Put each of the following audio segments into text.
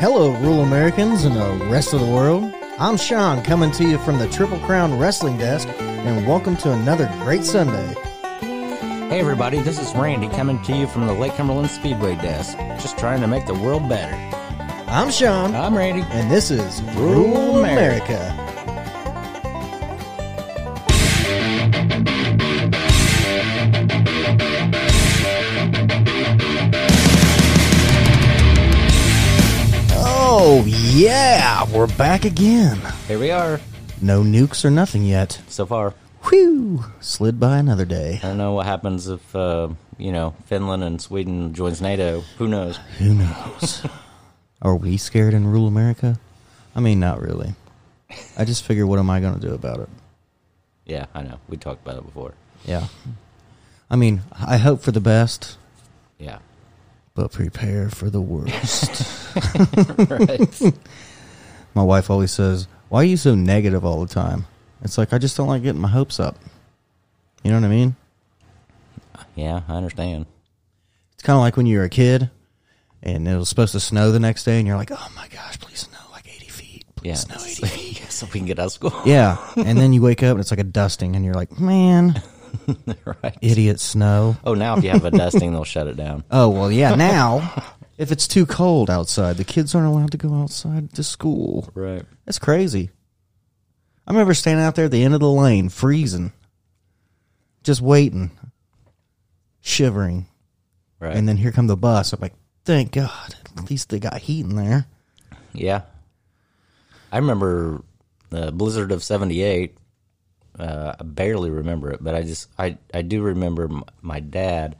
Hello, rural Americans and the rest of the world. I'm Sean coming to you from the Triple Crown Wrestling Desk, and welcome to another great Sunday. Hey everybody, this is Randy coming to you from the Lake Cumberland Speedway desk, just trying to make the world better. I'm Sean, I'm Randy. and this is Rural America. We're back again. Here we are, No nukes or nothing yet. so far. Whew, slid by another day. I don't know what happens if, uh, you know, Finland and Sweden joins NATO. Who knows? Who knows? Are we scared in rural America? I mean, not really. I just figure, what am I going to do about it? Yeah, I know. We talked about it before. Yeah. I mean, I hope for the best, Yeah. but prepare for the worst. right. My wife always says, Why are you so negative all the time? It's like, I just don't like getting my hopes up. You know what I mean? Yeah, I understand. It's kind of like when you were a kid and it was supposed to snow the next day, and you're like, Oh my gosh, please snow like 80 feet. Please Yeah. snow 80 feet. so we can get out of school. Yeah. And then you wake up and it's like a dusting, and you're like, Man, right. idiot snow. Oh, now if you have a dusting, they'll shut it down. Oh well, yeah. Now, if it's too cold outside, the kids aren't allowed to go outside to school. Right. That's crazy. I remember standing out there at the end of the lane, freezing, just waiting, shivering, Right. and then here come the bus. I'm like, thank God, at least they got heat in there. Yeah. I remember the blizzard of 78. Uh, I barely remember it, but I just, I, I do remember m- my dad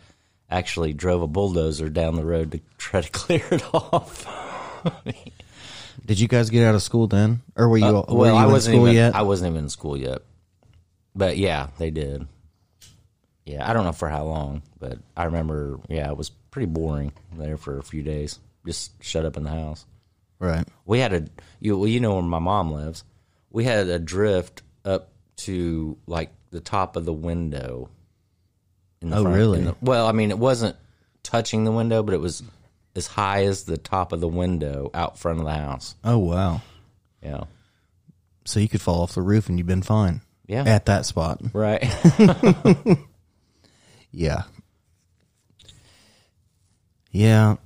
actually drove a bulldozer down the road to try to clear it off. Did you guys get out of school then, or were you? Uh, were well, you I in wasn't school even, yet? I wasn't even in school yet. But yeah, they did. Yeah, I don't know for how long, but I remember, yeah, it was pretty boring there for a few days. Just shut up in the house. right. We had a you well, you know where my mom lives. We had a drift up to like the top of the window. In the Oh, front- really? the- well, I mean, it wasn't touching the window, but it was as high as the top of the window out front of the house. Oh wow. Yeah, So you could fall off the roof and you've been fine. Yeah. At that spot. right. Yeah. Yeah.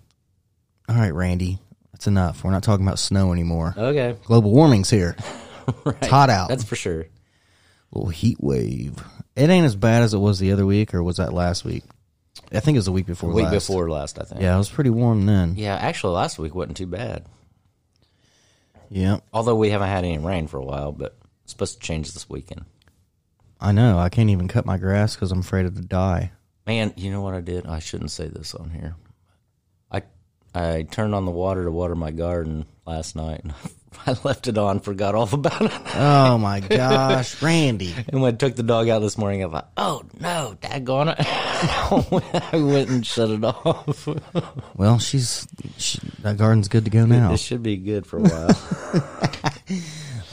All right, Randy. That's enough. We're not talking about snow anymore. okay, Global warming's here. It's hot out. that's for sure. little heat wave. It ain't as bad as it was the other week, or was that last week? I think it was the week before. The Week last. before last, I think. Yeah, it was pretty warm then. Yeah, actually, last week wasn't too bad. Yeah, Although we haven't had any rain for a while, but it's supposed to change this weekend. I know. I can't even cut my grass because I'm afraid of to die. Man, you know what I did? I shouldn't say this on here. I I turned on the water to water my garden last night, and I left it on, forgot all about it. Oh my gosh, Randy! And when I took the dog out this morning, I thought, "Oh no, daggone it!" I went and shut it off. Well, she's she, that garden's good to go now. It should be good for a while.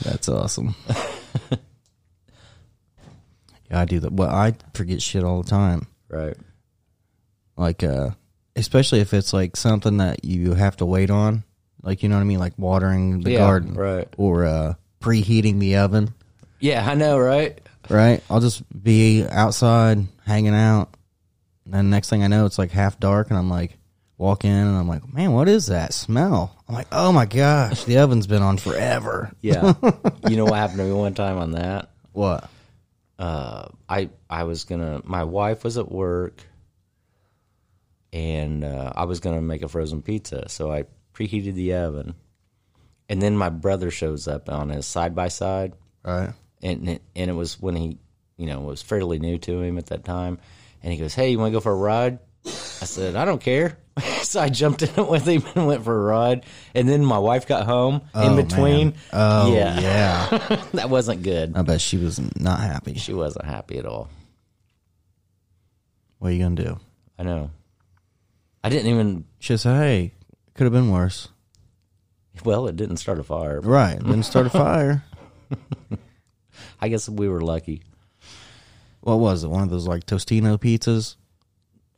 That's awesome. yeah, I do that. Well, I forget shit all the time. right? Like, uh, especially if it's like something that you have to wait on. Like, you know what I mean? Like watering the Yeah, garden, right. Or uh, preheating the oven, Yeah, I know, right? right? I'll just be outside hanging out, and then next thing I know, it's like half dark, and I'm like, walk in, and I'm like, man, what is that smell? I'm like, oh my gosh, the oven's been on forever. Yeah. you know what happened to me one time on that? What? uh, I I was gonna. My wife was at work, and uh, I was gonna make a frozen pizza. So I preheated the oven, and then my brother shows up on his side by side, Right. and it, and it was when he, you know, was fairly new to him at that time, and he goes, "Hey, you want to go for a ride?" I said, "I don't care." so I jumped in it with him and went for a ride, and then my wife got home Oh, in between. man. Oh yeah, yeah. that wasn't good. I bet she was not happy. She wasn't happy at all. What are you gonna do? I know. I didn't even. She said, "Hey, could have been worse." Well, it didn't start a fire. Right. Didn't start a fire. I guess we were lucky. What was it? One of those like Tostino pizzas,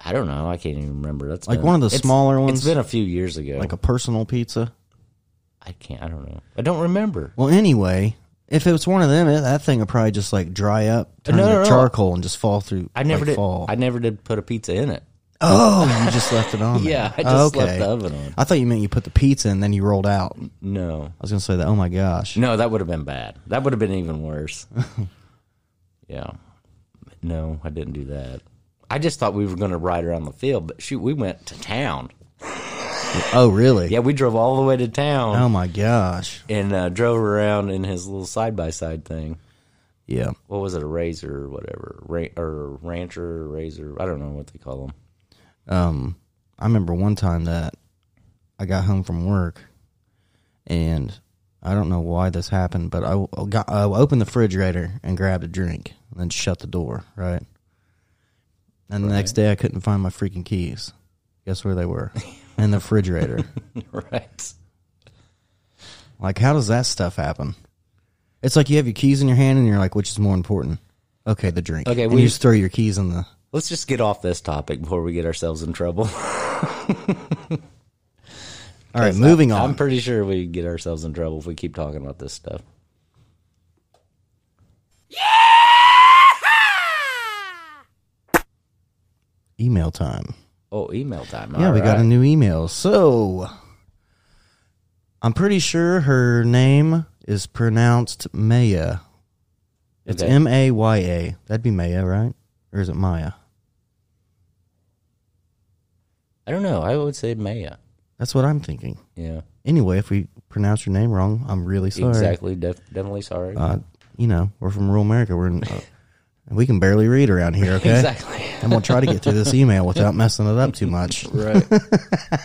I don't know. I can't even remember. That's Like been- one of the smaller ones? It's been a few years ago. like a personal pizza. I can't. I don't know. I don't remember. Well, anyway, if it was one of them, it, that thing would probably just like dry up, turn No, to no, no. charcoal, and just fall through. I never like, did. Fall. I never did put a pizza in it. Oh, you just left it on. there. Yeah, I just left the oven on. I thought you meant you put the pizza and then you rolled out. No. I No, was gonna say that. Oh my gosh. no, that would have been bad. That would have been even worse. yeah. No, I didn't do that. I just thought we were going to ride around the field, but shoot, we went to town. Oh really? Yeah, we drove all the way to town Oh my gosh. and uh, drove around in his little side by side thing. Yeah. What was it, a razor or whatever, Ra- or rancher, razor? I don't know what they call them. Um, I remember one time that I got home from work, and I don't know why this happened, but I got I opened the refrigerator and grabbed a drink, and then shut the door. Right. And the next day, I couldn't find my freaking keys. Guess where they were? In the refrigerator. right. Like, how does that stuff happen? It's like you have your keys in your hand, and you're like, which is more important? Okay, the drink. Okay, and we- you just throw your keys in the. Let's just get off this topic before we get ourselves in trouble. All right, moving on. I'm pretty sure we get ourselves in trouble if we keep talking about this stuff. Yeah! Email time. Oh, email time. Yeah, All we got a new email. So, I'm pretty sure her name is pronounced Maya. It's Okay. M A Y A. That'd be Maya, right? Or is it Maya? I don't know. I would say Maya. That's what I'm thinking. Yeah, Anyway, if we pronounce your name wrong, I'm really sorry. exactly. Def- definitely sorry. Uh, you know, we're from rural America. We're in, uh, we can barely read around here. Okay, Exactly. and we'll try to get through this email without messing it up too much. right.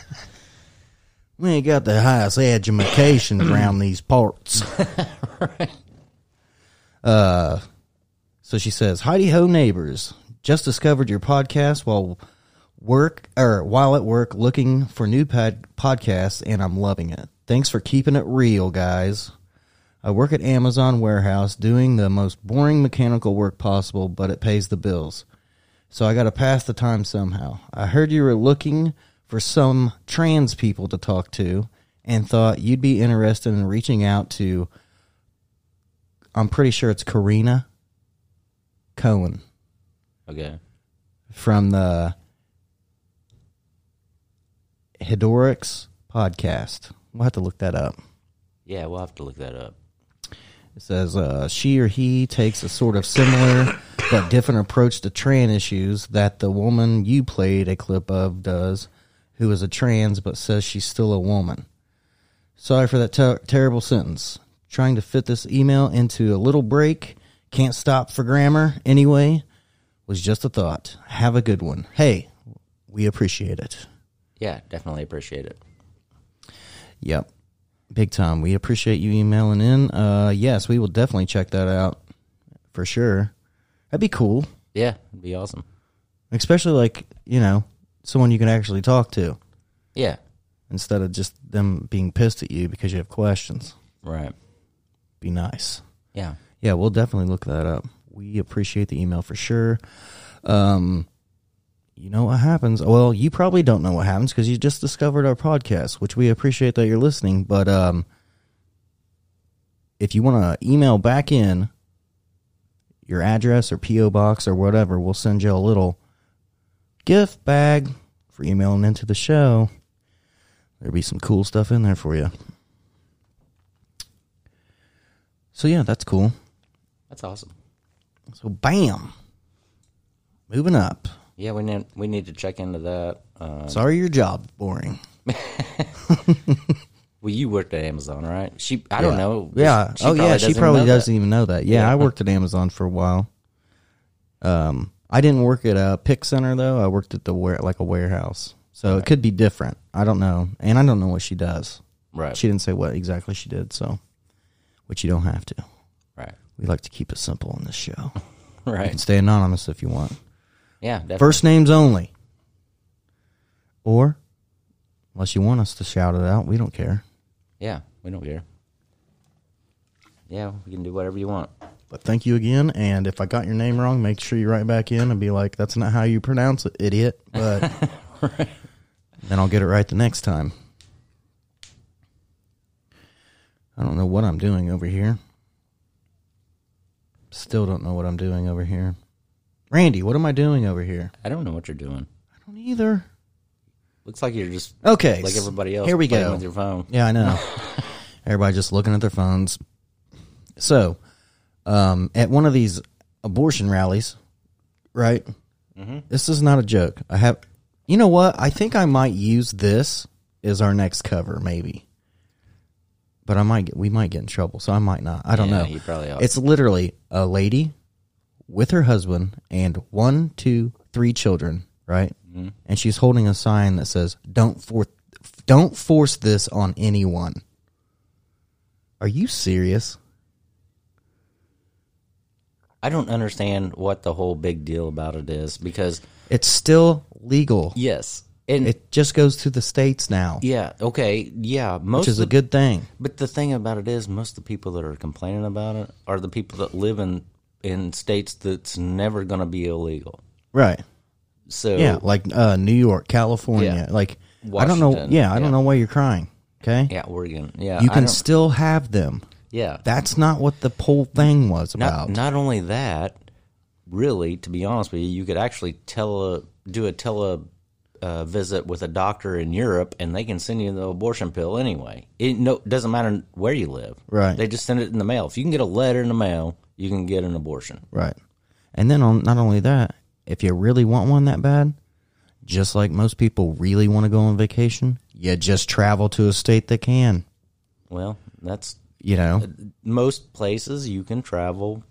We ain't got the highest education around these parts. right. Uh, so she says, "Heidi ho, neighbors! Just discovered your podcast while work or while at work looking for new pod, podcasts, and I'm loving it. Thanks for keeping it real, guys. I work at Amazon warehouse doing the most boring mechanical work possible, but it pays the bills. So I got to pass the time somehow. I heard you were looking for some trans people to talk to and thought you'd be interested in reaching out to I'm pretty sure it's Corinna Cohn Okay. from the Heterodorx podcast. We'll have to look that up. Yeah, we'll have to look that up. It says uh, she or he takes a sort of similar but different approach to trans issues that the woman you played a clip of does, who is a trans but says she's still a woman. Sorry for that ter- terrible sentence. Trying to fit this email into a little break. Can't stop for grammar anyway. Was just a thought. Have a good one. Hey, we appreciate it. Yeah, definitely appreciate it. Yep. Big time. We appreciate you emailing in. Uh yes, we will definitely check that out for sure. That'd be cool. Yeah, it'd be awesome. Especially like, you know, someone you can actually talk to Yeah. instead of just them being pissed at you because you have questions. Right. Be nice. Yeah. Yeah, we'll definitely look that up. We appreciate the email for sure. Um you know what happens? Well, you probably don't know what happens because you just discovered our podcast, which we appreciate that you're listening. But um, if you want to email back in your address or PO box or whatever, we'll send you a little gift bag for emailing into the show. There'll be some cool stuff in there for you. So yeah, that's cool. That's awesome. So bam, moving up. Yeah, we need we need to check into that. Uh, Sorry, your job's boring. well, you worked at Amazon, right? She, I don't know. Yeah. She oh, yeah. She probably doesn't that. even know that. Yeah, Yeah. I worked at Amazon for a while. Um, I didn't work at a pick center though. I worked at the ware like a warehouse, so it could be different. I don't know, and I don't know what she does. Right. She didn't say what exactly she did, so which you don't have to. right. We like to keep it simple on this show. right. You can stay anonymous if you want. Yeah. Definitely. First names only. Or, unless you want us to shout it out, we don't care. Yeah, we don't care. Yeah, we can do whatever you want. But thank you again. And if I got your name wrong, make sure you write back in and be like, that's not how you pronounce it, idiot. But then I'll get it right the next time. I don't know what I'm doing over here. Still don't know what I'm doing over here. Randy, what am I doing over here? I don't know what you're doing. I don't either. Looks like you're just Okay. like everybody else. Here we go. with your phone. Yeah, I know. Everybody just looking at their phones. So, um, at one of these abortion rallies, right? This is not a joke. I have, you know what? I think I might use this as our next cover, maybe. But I might get, we might get in trouble, so I might not. I don't Yeah, know. you probably ought. It's literally a lady with her husband and one, two, three children, right? Mm-hmm. And she's holding a sign that says, "Don't force, don't force this on anyone." Are you serious? I don't understand what the whole big deal about it is because It's still legal. yes, and It just goes to the states now, yeah, okay, yeah, most which is of a good thing. But the thing about it is, most of the people that are complaining about it are the people that live in in states that's never going to be illegal. Right. So Yeah, like uh, New York, California. Yeah. Like I don't know. Yeah, I don't know why you're crying. Okay. yeah, Oregon, yeah, You can still have them. yeah. That's not what the whole thing was about. Not not only that, really, to be honest with you, you could actually tele do a tele uh, visit with a doctor in Europe, and they can send you the abortion pill anyway. It no doesn't matter where you live. Right. They just send it in the mail. If you can get a letter in the mail, you can get an abortion. Right. And then on not only that, if you really want one that bad, just like most people really want to go on vacation, you just travel to a state that can. Well, that's You know. most places you can travel.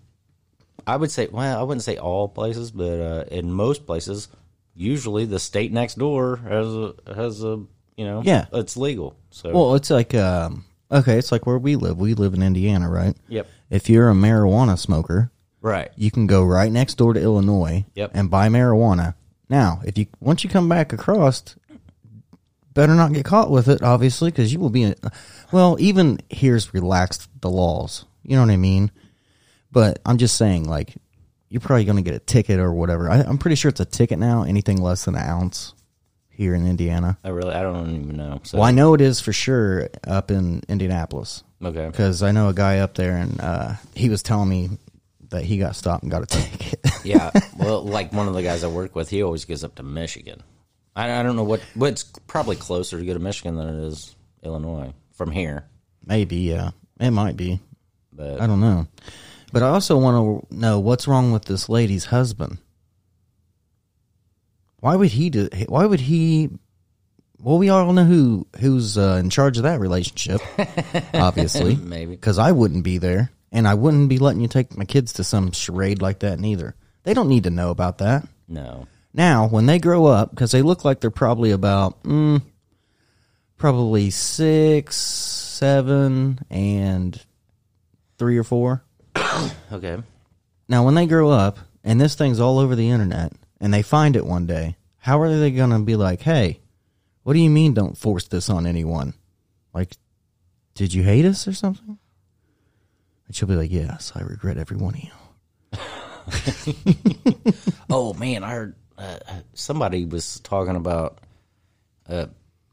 I would say, well, I wouldn't say all places, but uh, in most places, usually the state next door has a has a you know, Yeah. it's legal. So Well, it's like um okay, it's like where we live. We live in Indiana, right? Yep. If you're a marijuana smoker, right, you can go right next door to Illinois Yep. and buy marijuana. Now, if you once you come back across, better not get caught with it, obviously, because you will be. In, well, even here's relaxed the laws. You know what I mean? But I'm just saying, like, you're probably going to get a ticket or whatever. I, I'm pretty sure it's a ticket now. Anything less than an ounce here in Indiana. I really I don't even know. So Well, I know it is for sure up in Indianapolis okay, because I know a guy up there, and uh, he was telling me that he got stopped and got a ticket. yeah. Well, like one of the guys I work with, he always goes up to Michigan. I, I don't know what, but it's probably closer to go to Michigan than it is Illinois from here. Maybe, yeah, it might be. But I don't know. But I also want to know what's wrong with this lady's husband. Why would he do? Why would he? Well, we all know who who's uh, in charge of that relationship, obviously. Maybe. because I wouldn't be there, and I wouldn't be letting you take my kids to some charade like that neither. They don't need to know about that. no, Now, when they grow up, because they look like they're probably about, mm, probably six, seven, and three or four. okay, Now, when they grow up and this thing's all over the internet and they find it one day, how are they going to be like, hey, what do you mean don't force this on anyone? Like, did you hate us or something? And she'll be like, yes, I regret every one of you. Oh man, I heard uh, uh, somebody was talking about uh,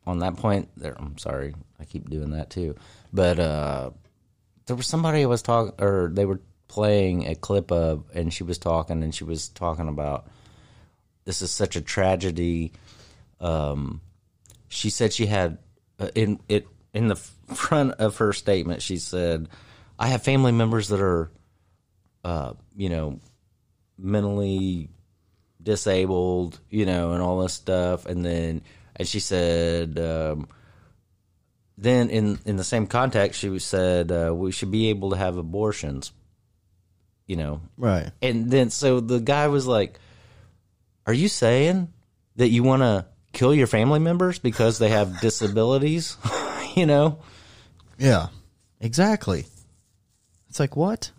on that point. There, I'm sorry, I keep doing that too. But uh, there was somebody was talking, or they were playing a clip of, and she was talking, and she was talking about this is such a tragedy. Um, she said she had uh, in it in the front of her statement. She said, "I have family members that are, uh, you know." mentally disabled, you know, and all this stuff. And then, and she said, um, then in in the same context, she said uh, we should be able to have abortions, you know. Right. And then, so the guy was like, "Are you saying that you want to kill your family members because they have disabilities?" you know. Yeah. Exactly. It's like, what?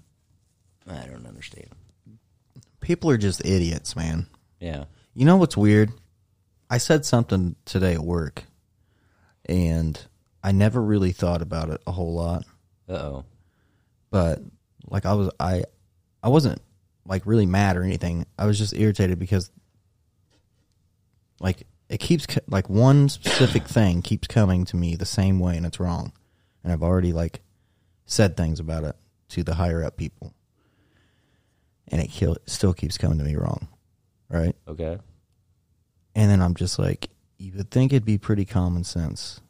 I don't understand. People are just idiots, man. Yeah. You know what's weird? I said something today at work, and I never really thought about it a whole lot. Uh oh. But like I was, I, I wasn't like really mad or anything. I was just irritated because, like, it keeps like one specific thing keeps coming to me the same way, and it's wrong. And I've already like said things about it to the higher up people, and it kill, still keeps coming to me wrong, right? Okay. And then I'm just like, you would think it'd be pretty common sense.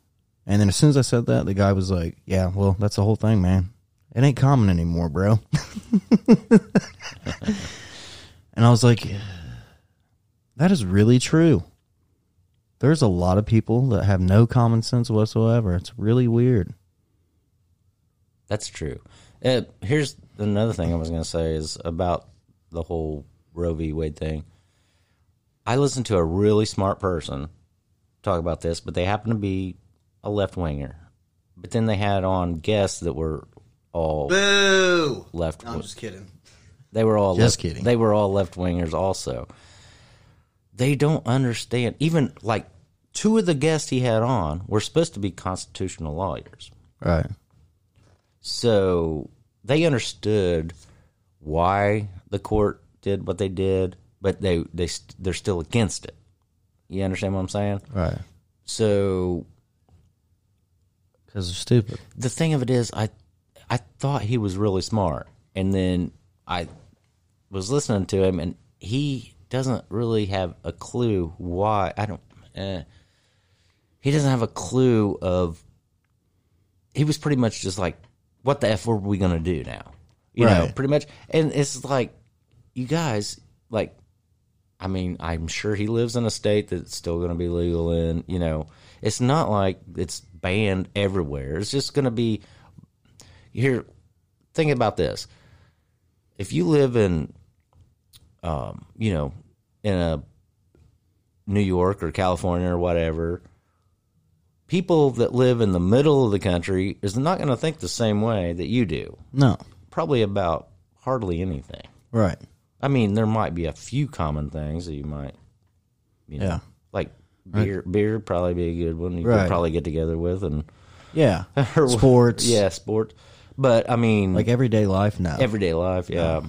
And then as soon as I said that, the guy was like, "Yeah, well, that's the whole thing, man. It ain't common anymore, bro." and I was like, "That is really true." There's a lot of people that have no common sense whatsoever. It's really weird. That's true. Uh, here's another thing I was going to say is about the whole Roe v. Wade thing. I listened to a really smart person talk about this, but they happen to be a left winger. But then they had on guests that were all Boo! left. I'm just kidding. They were all Just left, kidding. They were all left wingers also. They don't understand. Even like two of the guests he had on were supposed to be constitutional lawyers. Right. So they understood why the court did what they did, but they they they're still against it. You understand what I'm saying? Right. So Because they're stupid. the thing of it is, I I thought he was really smart, and then I was listening to him, and he doesn't really have a clue why. I don't. Eh, he doesn't have a clue of. He was pretty much just like, "What the f are we gonna do now?" You know, pretty much, and it's like, you guys, like, I mean, I'm sure he lives in a state that's still going to be legal in. You know, it's not like it's banned everywhere. It's just going to be here. Think about this: if you live in, um, you know, in a New York or California or whatever, people that live in the middle of the country is not going to think the same way that you do. No. Probably about hardly anything. Right. I mean, there might be a few common things that you might, you know, Yeah. like beer. Beer probably be a good one. You Right. could probably get together with and Yeah. Sports. yeah, sports. But I mean, Like everyday life now. everyday life. Yeah.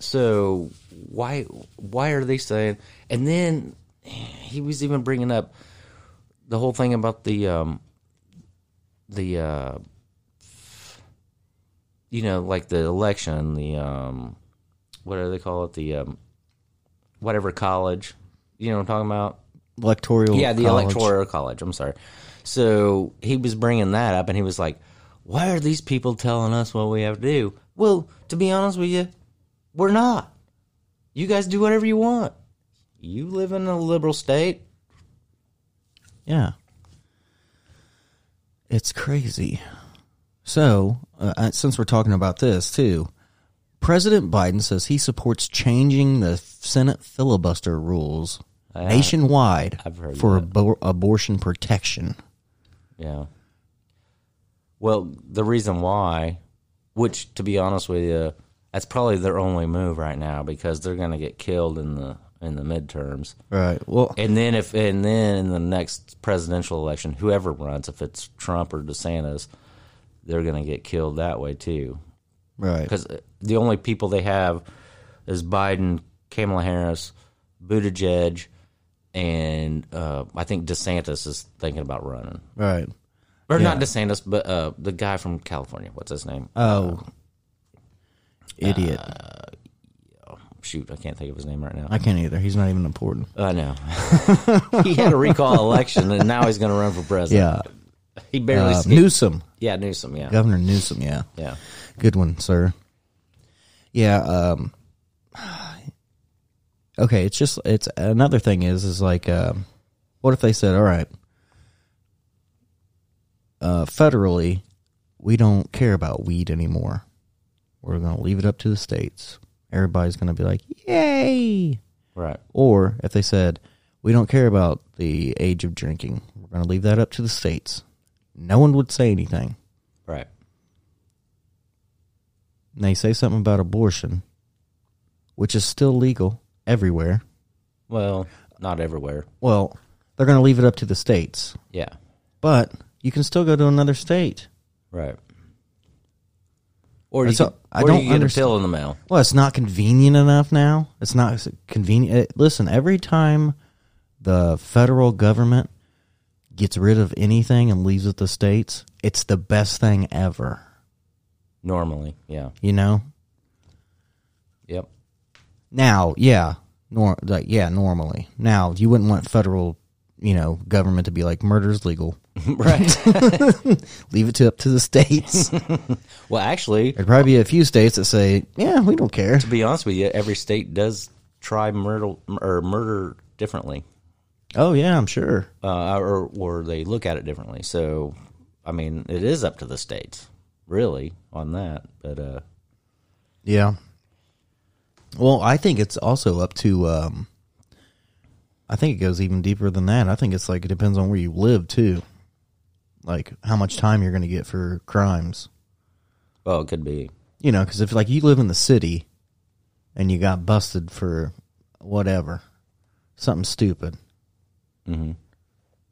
So why why are they saying? And then he was even bringing up the whole thing about the um the uh you know like the election the um what do they call it the um whatever college you know what I'm talking about electoral. yeah, the college. electoral college. I'm sorry. So he was bringing that up, and he was like, "Why are these people telling us what we have to do?" Well, to be honest with you, we're not. You guys do whatever you want. You live in a liberal state. Yeah. It's crazy. So, uh, uh, since we're talking about this too, President Biden says he supports changing the Senate filibuster rules nationwide I've heard for that. abo- abortion protection. Yeah. Well, the reason why, which to be honest with you, that's probably their only move right now because they're going to get killed in the in the midterms. Right. Well, And then if and then in the next presidential election, whoever runs, if it's Trump or DeSantis, they're going to get killed that way too. right. Because the only people they have is Biden, Kamala Harris, Buttigieg, and uh, I think DeSantis is thinking about running. Right. Or not DeSantis, but uh, the guy from California. What's his name? Oh. Idiot. Shoot, I can't think of his name right now. I can't either. He's not even important. I know. he had a recall election, and now he's going to run for president. Yeah. He barely. Uh, Newsom. yeah, Newsom. Yeah, Governor Newsom, yeah. yeah. Good one, sir. Yeah, um Okay, it's just it's another thing is is like um what if they said, "All right, uh federally, we don't care about weed anymore. We're going to leave it up to the states." Everybody's going to be like, "Yay!" Right. Or if they said, "We don't care about the age of drinking. We're going to leave that up to the states." No one would say anything. Right. and they say something about abortion, which is still legal everywhere. Well, not everywhere. Well, they're going to leave it up to the states, Yeah. but you can still go to another state. Right. Or you, So, I or don't you get understand- a pill in the mail. Well, it's not convenient enough now. It's not convenient. Listen, every time the federal government gets rid of anything and leaves it to the states, it's the best thing ever. Normally, yeah. You know. Yep. Now, yeah, nor like yeah, normally. Now, you wouldn't want federal, you know, government to be like murder's legal. right. Leave it to up to the states. well, actually, There'd probably be a few states that say, "Yeah, we don't care." to be honest with you, every state does try murder or murder differently, Oh yeah, I'm sure. uh, or or they look at it differently. So, I mean, it is up to the states, really, on that. But uh, Yeah. Well, I think it's also up to. Um, I think it goes even deeper than that. I think it's like it depends on where you live too, like how much time you're going to get for crimes. well, it could be. You know, because if like you live in the city, and you got busted for whatever, something stupid, hmm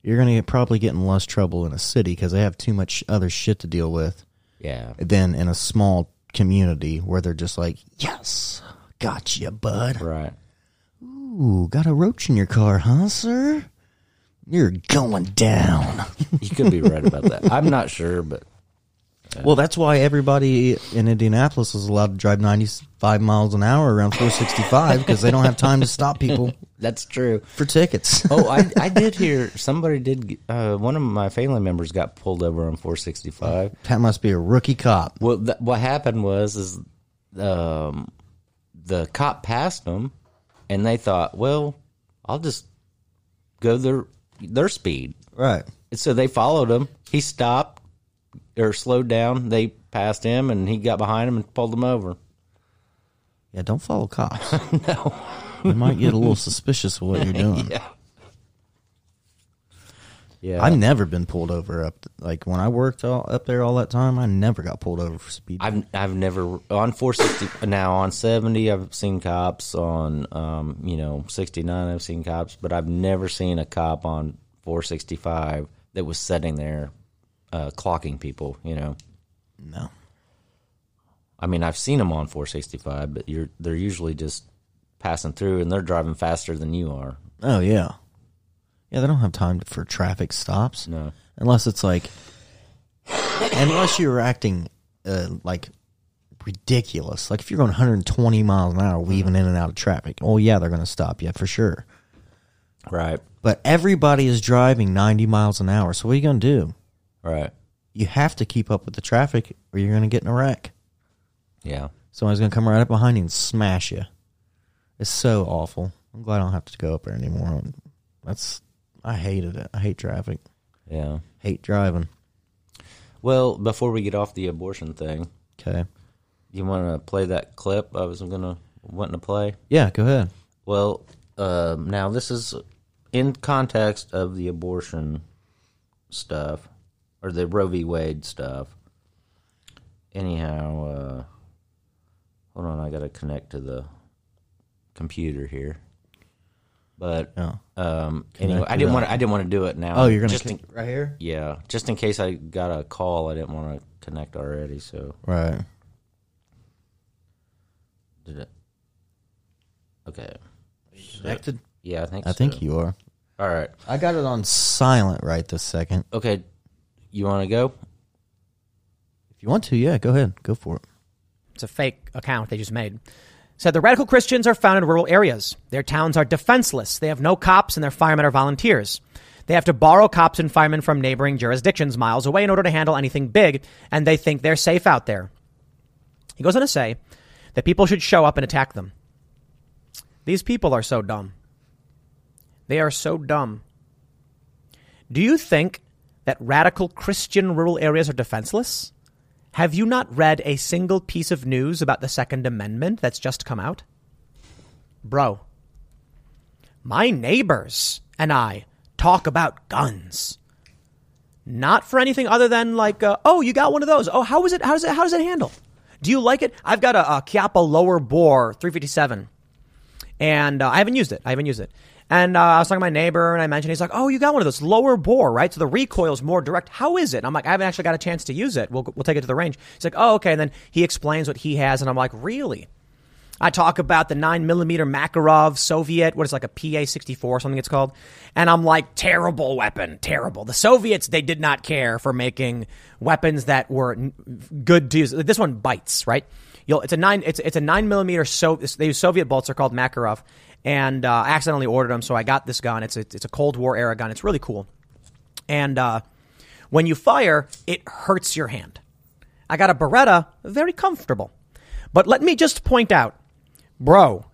you're going to get, probably get in less trouble in a city because they have too much other shit to deal with Yeah. than in a small community where they're just like, "Yes, gotcha, bud." Right. Ooh, got a roach in your car, huh, sir? You're going down. You could be right about that. I'm not sure, but well, that's why everybody in Indianapolis is allowed to drive 95 miles an hour around 465 because they don't have time to stop people that's true. for tickets. Oh, I I did hear somebody did. Uh, one of my family members got pulled over on 465. that must be a rookie cop. Well, th- what happened was is um, the cop passed them, and they thought, well, I'll just go their their speed. Right. And so they followed him. He stopped or slowed down. They passed him, and he got behind him and pulled him over. Yeah, don't follow cops. no. You might get a little suspicious of what you're doing. Yeah. Yeah. I've never been pulled over up like when I worked all, up there all that time. I never got pulled over for speed. I've I've never on 460 now on 70 I've seen cops on um you know 69 I've seen cops but I've never seen a cop on 465 that was sitting there uh, clocking people you know no. I mean I've seen them on 465 but you're they're usually just passing through and they're driving faster than you are Oh yeah. Yeah, they don't have time for traffic stops. no. Unless it's like unless you're acting uh, like ridiculous. Like if you're going 120 miles an hour weaving in and out of traffic oh yeah they're going to stop you for sure. Right. But everybody is driving 90 miles an hour so what are you going to do? Right. You have to keep up with the traffic or you're going to get in a wreck. Yeah. Someone's going to come right up behind you and smash you. It's so awful. I'm glad i don't have to go up there anymore. That's i hated it. I hate traffic. Yeah. Hate driving. Well before we get off the abortion thing okay. you want to play that clip I was gonna wanting to play? Yeah go ahead. Well, um, now this is in context of the abortion stuff or the Roe v. Wade stuff. Anyhow, uh, hold on, I got to connect to the computer here. But yeah um, anyway, I didn't want to. I didn't want to do it now. Oh, you're gonna just in, right here, yeah, just in case I got a call. I didn't want to connect already. So right? did it? Okay. Connected. Yeah, I think. I think you are. All right. I got it on silent right this second. Okay, you want to go? If you want to, yeah, go ahead, go for it. It's a fake account they just made. Said the radical Christians are found in rural areas. Their towns are defenseless. They have no cops and their firemen are volunteers. They have to borrow cops and firemen from neighboring jurisdictions miles away in order to handle anything big, and they think they're safe out there. He goes on to say that people should show up and attack them. These people are so dumb. They are so dumb. Do you think that radical Christian rural areas are defenseless? Have you not read a single piece of news about the Second Amendment that's just come out? Bro, my neighbors and I talk about guns. Not for anything other than like, uh, oh, you got one of those. Oh, how is it? How does it? How does it handle? Do you like it? I've got a, a lower bore 357, and uh, I haven't used it. I haven't used it. And uh, I was talking to my neighbor, and I mentioned he's like, "Oh, you got one of those lower bore, right? So the recoil is more direct. How is it?" I'm like, "I haven't actually got a chance to use it. We'll we'll take it to the range." He's like, "Oh, okay." And then he explains what he has, and I'm like, "Really?" I talk about the 9 millimeter Makarov Soviet, what is it, like a PA 64 something it's called. And I'm like, terrible weapon, terrible. The Soviets, they did not care for making weapons that were good to use. This one bites, right? You'll, it's a nine, it's, it's a nine millimeter, so they use Soviet bolts, they're called Makarov. And, uh, accidentally ordered them, so I got this gun. It's a, it's a Cold War era gun. It's really cool. And, uh, when you fire, it hurts your hand. I got a Beretta, very comfortable. But let me just point out, bro,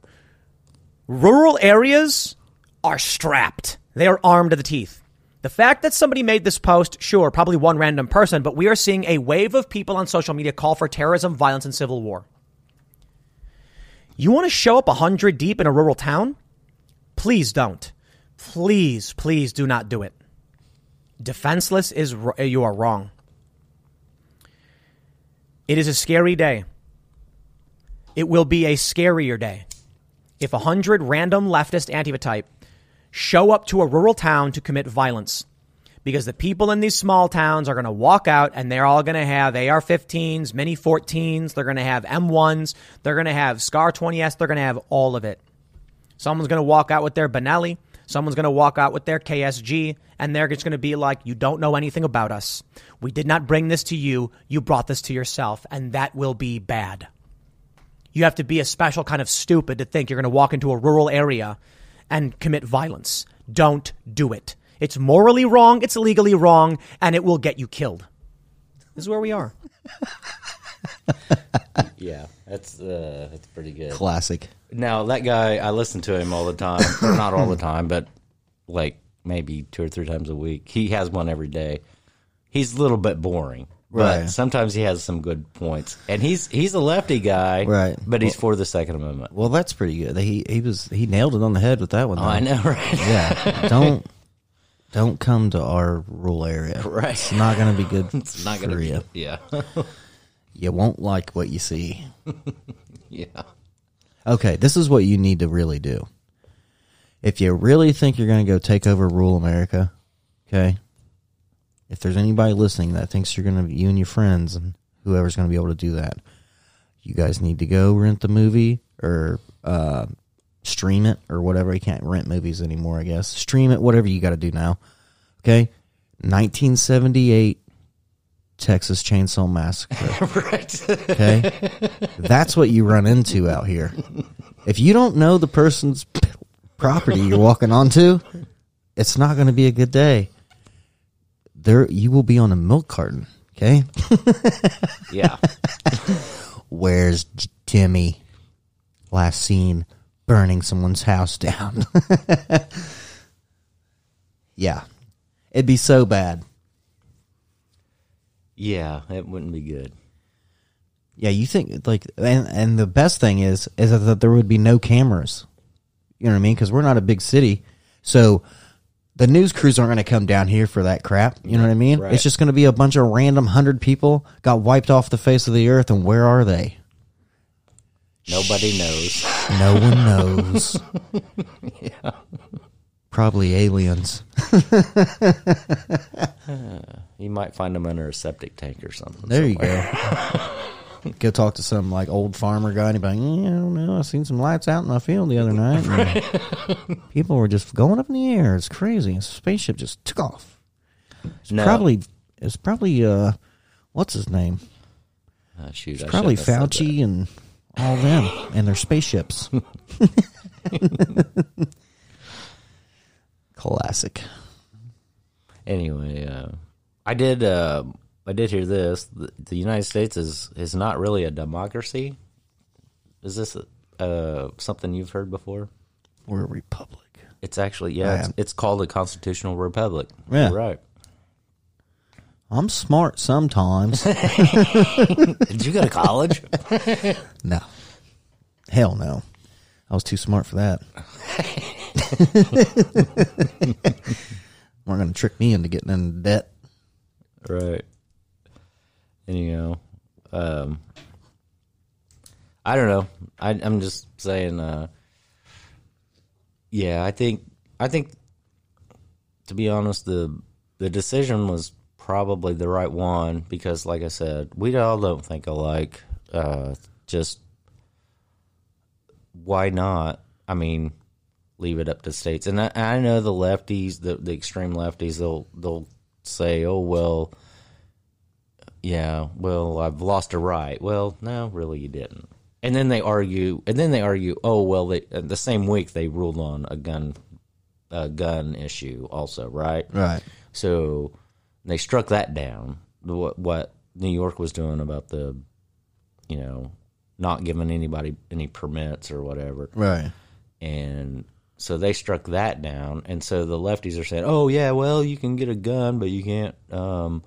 rural areas are strapped. They are armed to the teeth. The fact that somebody made this post, sure, probably one random person, but we are seeing a wave of people on social media call for terrorism, violence, and civil war. You want to show up 100 deep in a rural town? Please don't. Please, please do not do it. Defenseless is, you are wrong. It is a scary day. It will be a scarier day if a hundred random leftist Antifa type show up to a rural town to commit violence. Because the people in these small towns are going to walk out and they're all going to have AR 15s, mini 14s, they're going to have M1s, they're going to have SCAR 20S, they're going to have all of it. Someone's going to walk out with their Benelli, someone's going to walk out with their KSG, and they're just going to be like, You don't know anything about us. We did not bring this to you, you brought this to yourself, and that will be bad. You have to be a special kind of stupid to think you're going to walk into a rural area and commit violence. Don't do it. It's morally wrong, it's legally wrong, and it will get you killed. This is where we are. Yeah, that's uh, that's pretty good. Classic. Now that guy, I listen to him all the time. Not all the time, but like maybe two or three times a week. He has one every day. He's a little bit boring, but Right. sometimes he has some good points. And he's he's a lefty guy, Right. But he's for the Second Amendment. Well, that's pretty good. He he was he nailed it on the head with that one. Oh, though. I know, right? Yeah, don't don't come to our rural area. Right. It's not going to be good. It's not for gonna be. you. Yeah, You won't like what you see. yeah. Okay, this is what you need to really do. If you really think you're going to go take over rural America, okay. If there's anybody listening that thinks you're going to, you and your friends and whoever's going to be able to do that, you guys need to go rent the movie or uh, stream it or whatever. You can't rent movies anymore, I guess. Stream it, whatever you got to do now. Okay, 1978 Texas Chainsaw Massacre. right. Okay. That's what you run into out here. If you don't know the person's property you're walking onto, it's not going to be a good day. There, you will be on a milk carton. Okay. Yeah. Where's Timmy? Last seen burning someone's house down. yeah. It'd be so bad. Yeah, it wouldn't be good. Yeah, you think like, and and the best thing is is that there would be no cameras. You know what I mean? Because we're not a big city, so the news crews aren't going to come down here for that crap. You know what I mean? Right. It's just going to be a bunch of random hundred people got wiped off the face of the earth, and where are they? Nobody knows. No one knows. yeah. Probably aliens. You might find them under a septic tank or something. There you go. go talk to some like old farmer guy and he'd be like, yeah, I don't know. I seen some lights out in my field the other night. people were just going up in the air. It's crazy. A spaceship just took off. It's No. probably it's probably uh what's his name? Uh, shoot, I Probably Fauci and all them and their spaceships. Classic. Anyway, uh, I did. Uh, I did hear this. The, the United States is is not really a democracy. Is this uh, something you've heard before? We're a republic. It's actually yeah. It's, it's called a constitutional republic. Yeah. You're right. I'm smart sometimes. Did you go to college? No. Hell no. I was too smart for that. Weren't going to trick me into getting into debt. right. And you know, um, I don't know. I, I'm just saying. Uh, yeah, I think. I think. To be honest, the the decision was probably the right one because, like I said, we all don't think alike. Uh, just why not? I mean, leave it up to states. And I, I know the lefties, the the extreme lefties, they'll they'll say, "Oh well, yeah, well I've lost a right." Well, no, really, you didn't. And then they argue, and then they argue, "Oh well, they, uh, the same week they ruled on a gun a gun issue also, right?" Right. So they struck that down. What what New York was doing about the, you know, not giving anybody any permits or whatever, Right. and so they struck that down. And so the lefties are saying, "Oh yeah, well you can get a gun, but you can't, um,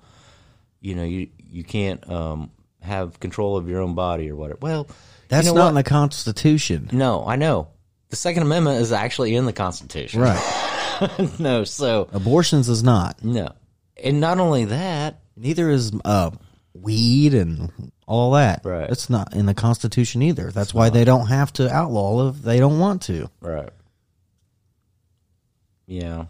you know, you you can't um, have control of your own body or whatever." Well, That's you know not what? in the Constitution. no, I know. The Second Amendment is actually in the Constitution, Right. no, so Abortions is not. no, and not only that, Neither is uh, weed and all that. Right. It's not in the Constitution either. That's why they don't have to outlaw if they don't want to. Right. Yeah.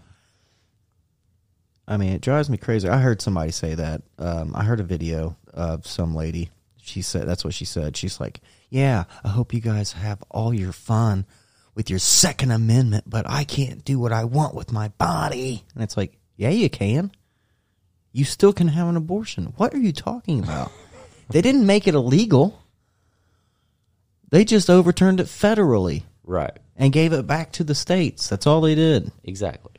I mean, it drives me crazy. I heard somebody say that. Um, I heard a video of some lady. She said that's what she said. She's like, "Yeah, I hope you guys have all your fun with your Second Amendment, but I can't do what I want with my body." And it's like, "Yeah, you can. You still can have an abortion. What are you talking about? they didn't make it illegal. They just overturned it federally Right. and gave it back to the states. That's all they did." Exactly.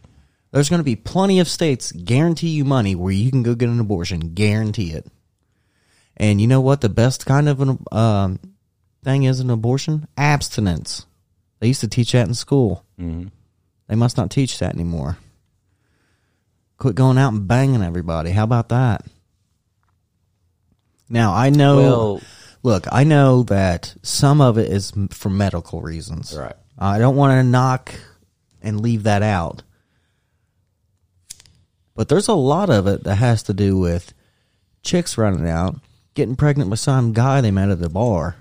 There's going to be plenty of states guarantee you money where you can go get an abortion, guarantee it. And you know what the best kind of an um, thing is an abortion? Abstinence. They used to teach that in school. hmm They must not teach that anymore. Quit going out and banging everybody. How about that? Now I know. Well- look, I know that some of it is for medical reasons. Right. I don't want to knock and leave that out. But there's a lot of it that has to do with chicks running out, getting pregnant with some guy they met at the bar.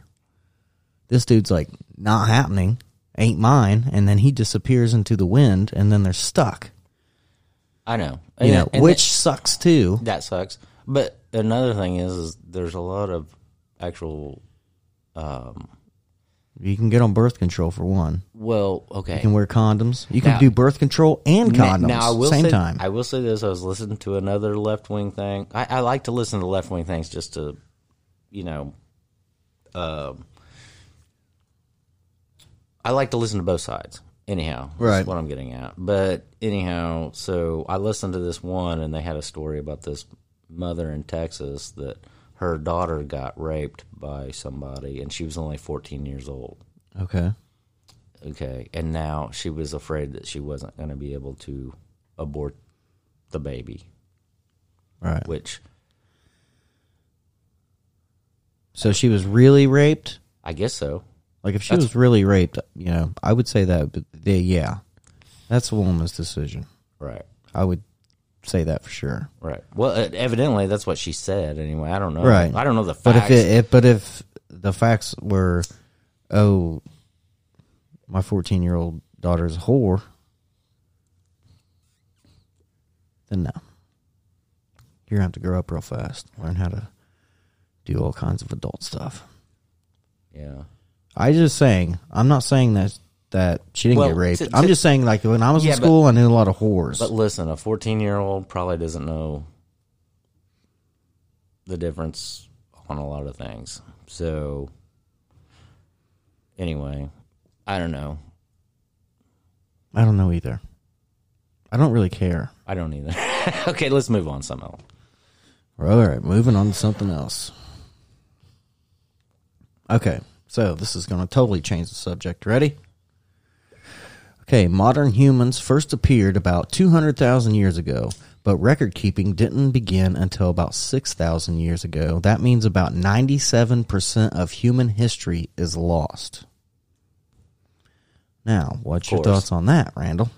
This dude's like, not happening, ain't mine, and then he disappears into the wind, and then they're stuck. I know. You know, and which sucks too. that, that sucks. But another thing is, is there's a lot of actual. Um, You can get on birth control for one. well, okay. You can wear condoms. You can Now- do birth control and condoms Now, I will same say, time. I will say this: I was listening to another left wing thing. I, I like to listen to left wing things just to, you know, um, I like to listen to both sides. Anyhow, Right. that's what I'm getting at. But anyhow, so I listened to this one, and they had a story about this mother in Texas that her daughter got raped by somebody, and she was only 14 years old. okay. Okay, and now she was afraid that she wasn't going to be able to abort the baby, Right. which So she was really raped. I guess so. Like if she That's- was really raped, you know, I would say that. But they, yeah, that's a woman's decision. Right, I would say that for sure. right. Well, uh, evidently that's what she said. Anyway, I don't know. Right. I don't know the But facts. if it, if, but if the facts were, oh, my fourteen year old daughter's a whore, then no. You're gonna have to grow up real fast, learn how to do all kinds of adult stuff. yeah, I just saying. I'm not saying that that she didn't Well, get raped. to- I'm just saying like when I was Yeah, in but- school, I knew a lot of whores. but listen, a fourteen-year-old probably doesn't know the difference on a lot of things. So, anyway, I don't know. I don't know either. I don't really care. I don't either. okay, let's move on. Some else. All right, moving on to something else. Okay, so this is going to totally change the subject. Ready? Okay, modern humans first appeared about 200,000 years ago, but record keeping didn't begin until about 6,000 years ago. That means about 97% of human history is lost. Now, what's your thoughts on that, Randall?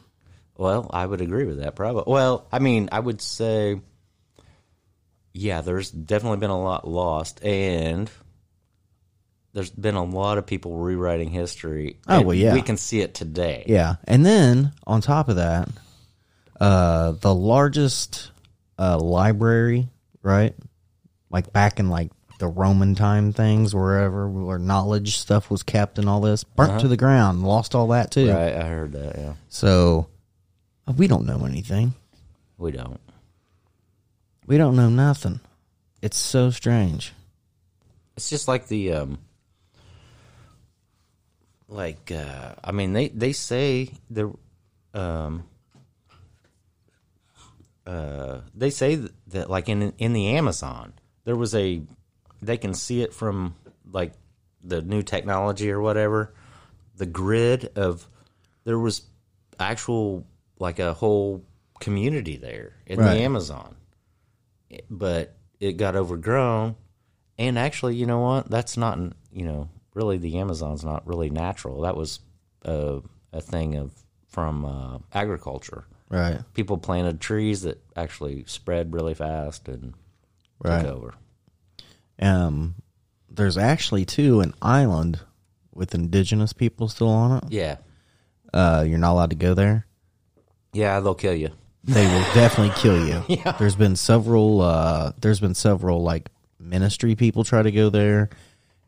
Well, I would agree with that. Probably. Well, I mean, I would say, yeah, there's definitely been a lot lost, and there's been a lot of people rewriting history. Oh, well, yeah. we can see it today. Yeah, and then on top of that, uh, the largest uh, library, right? Like back in like the Roman time things, wherever where knowledge stuff was kept and all this, burnt to the ground, lost all that too. Right, I heard that. Yeah, So uh, we don't know anything. we don't. We don't know nothing. It's so strange. It's just like the um like uh I mean they they say the um uh they say that, that like in in the Amazon there was a they can see it from like the new technology or whatever the grid of there was actual like a whole community there in Right. the Amazon but it got overgrown. And actually, you know what? That's not, you know, really the Amazon's not really natural. That was a, a thing of from uh, agriculture. Right. People planted trees that actually spread really fast and Right. took over. Um, there's actually too an island with indigenous people still on it. Yeah, Uh, you're not allowed to go there. yeah, they'll kill you. They will definitely kill you. Yeah. There's been several. Uh, there's been several like ministry people try to go there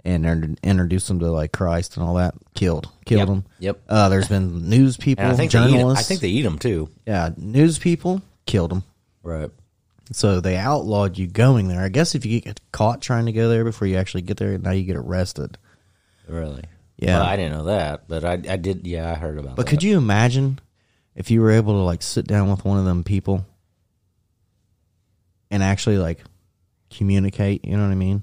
and in- introduce them to like Christ and all that. Killed, killed Yep. them. Yep. Uh, there's been news people, I think they eat 'em. journalists. I think they eat them too. yeah, news people killed them. Right. So they outlawed you going there. I guess if you get caught trying to go there before you actually get there, now you get arrested. Really. Yeah. Well, I didn't know that, but I, I did. Yeah, I heard about. But that. could you imagine if you were able to like sit down with one of them people and actually like communicate? You know what I mean?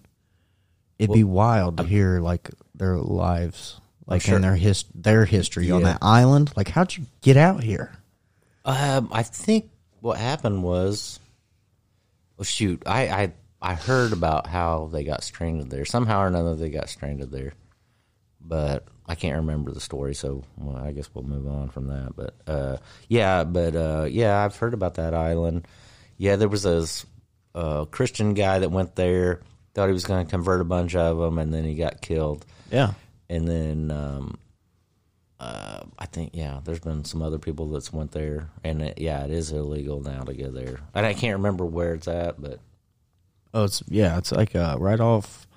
It'd be wild to hear like their lives, like sure. in their his their history on that island. Like, how'd you get out here? Um, I think what happened was, well, shoot, I, I I heard about how they got stranded there. Somehow or another, they got stranded there, but I can't remember the story. So well, I guess we'll move on from that. But uh, yeah, but uh, yeah, I've heard about that island. Yeah, there was a uh, Christian guy that went there, thought he was going to convert a bunch of them, and then he got killed Yeah, and then um, uh, I think yeah, there's been some other people that's went there, and it, yeah, it is illegal now to go there. And I can't remember where it's at, but oh, it's yeah, it's like uh, right off.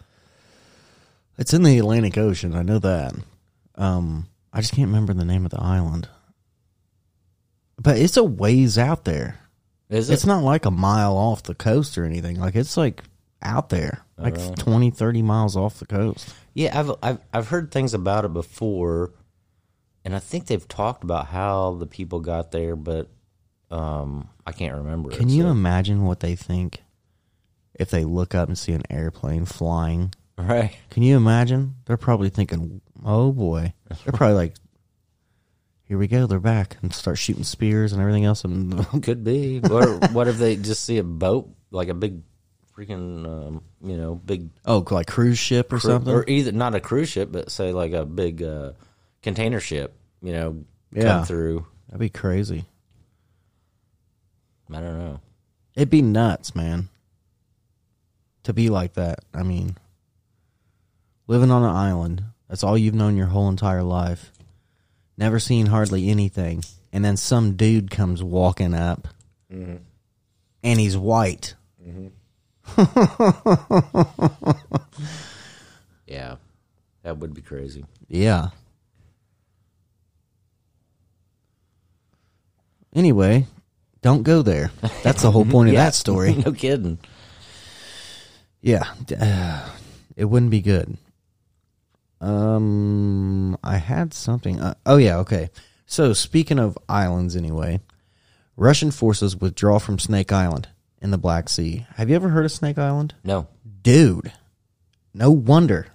It's in the Atlantic Ocean. I know that. Um, I just can't remember the name of the island. But it's a ways out there. is it? It's not like a mile off the coast or anything. Like it's like out there, like twenty, thirty 20, 30 miles off the coast. Yeah, I've I've I've heard things about it before, and I think they've talked about how the people got there, but um, I can't remember. Can it, you so- imagine what they think if they look up and see an airplane flying? Right. Can you imagine? They're probably thinking, "Oh boy." They're probably like, "Here we go. They're back." And start shooting spears and everything else and Could be. Or what if they just see a boat, like a big, freaking, um, you know, big Oh, like cruise ship or cru- something? or either not a cruise ship, but say like a big uh, container ship. You know, Yeah. come through. That'd be crazy. I don't know. It'd be nuts, man. To be like that. I mean, living on an island, that's all you've known your whole entire life. Never seen hardly anything. And then some dude comes walking up and he's white. Yeah, that would be crazy. Yeah. Anyway, don't go there. That's the whole point of that story. no kidding. Yeah, uh, it wouldn't be good. Um, I had something. Uh, oh yeah, okay. So speaking of islands, anyway, Russian forces withdraw from Snake Island in the Black Sea. Have you ever heard of Snake Island, No. dude? No wonder.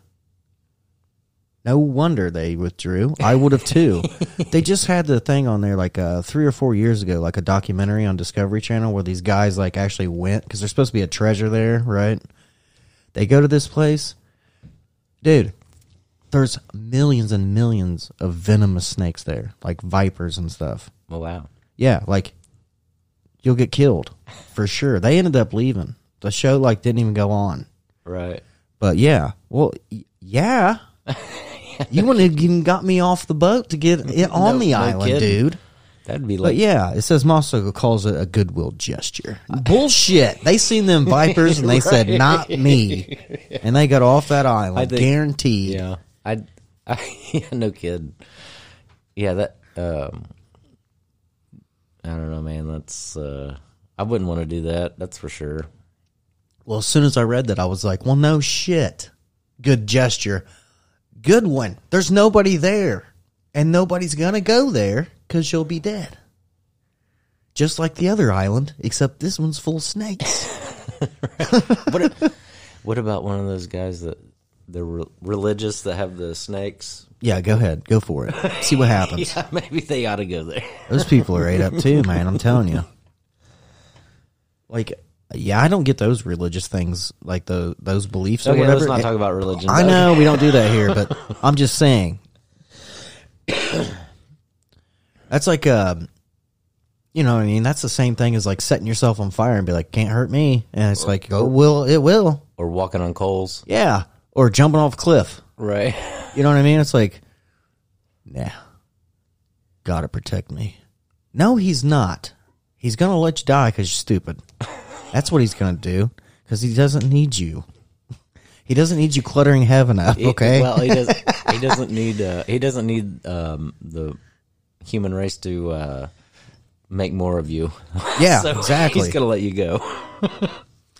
No wonder they withdrew. I would have too. they just had the thing on there like uh, three or four years ago, like a documentary on Discovery Channel where these guys like actually went because there's supposed to be a treasure there, right? They go to this place, dude. There's millions and millions of venomous snakes there, like vipers and stuff. Oh wow. Yeah, like you'll get killed for sure. They ended up leaving. The show like didn't even go on. Right. But yeah, well, y- yeah. you wouldn't have even got me off the boat to get it on No- the no island, kidding. dude. That'd be like But like yeah, it says Moscow calls it a goodwill gesture. Bullshit. They seen them vipers and they said, "Not me," and they got off that island, I think- guaranteed. Yeah, I, I yeah, no kid. Yeah, that. Um, I don't know, man. That's. Uh, I wouldn't want to do that. That's for sure. Well, as soon as I read that, I was like, "Well, no shit. Good gesture. Good one. There's nobody there, and nobody's gonna go there because you'll be dead." Just like the other island, except this one's full of snakes. What? what about one of those guys that they're re- religious that have the snakes? Yeah, go ahead, go for it. See what happens. Yeah, maybe they ought to go there. Those people are ate up too, man. I'm telling you. Like, yeah, I don't get those religious things, like the those beliefs or Okay, whatever. let's not talk about religion. I know we don't do that here, but I'm just saying. That's like, um, you know, what I mean, that's the same thing as like setting yourself on fire and be like, "Can't hurt me," and it's like, "Oh, will it will?" Or walking on coals, Yeah, or jumping off a cliff. Right? You know what I mean? It's like, nah, gotta protect me. No, he's not. He's gonna let you die because you're stupid. That's what he's gonna do because he doesn't need you. He doesn't need you cluttering heaven up. Okay. Well, he doesn't. He doesn't need. Uh, he doesn't need um, the human race to uh, make more of you. yeah, So exactly. He's gonna let you go.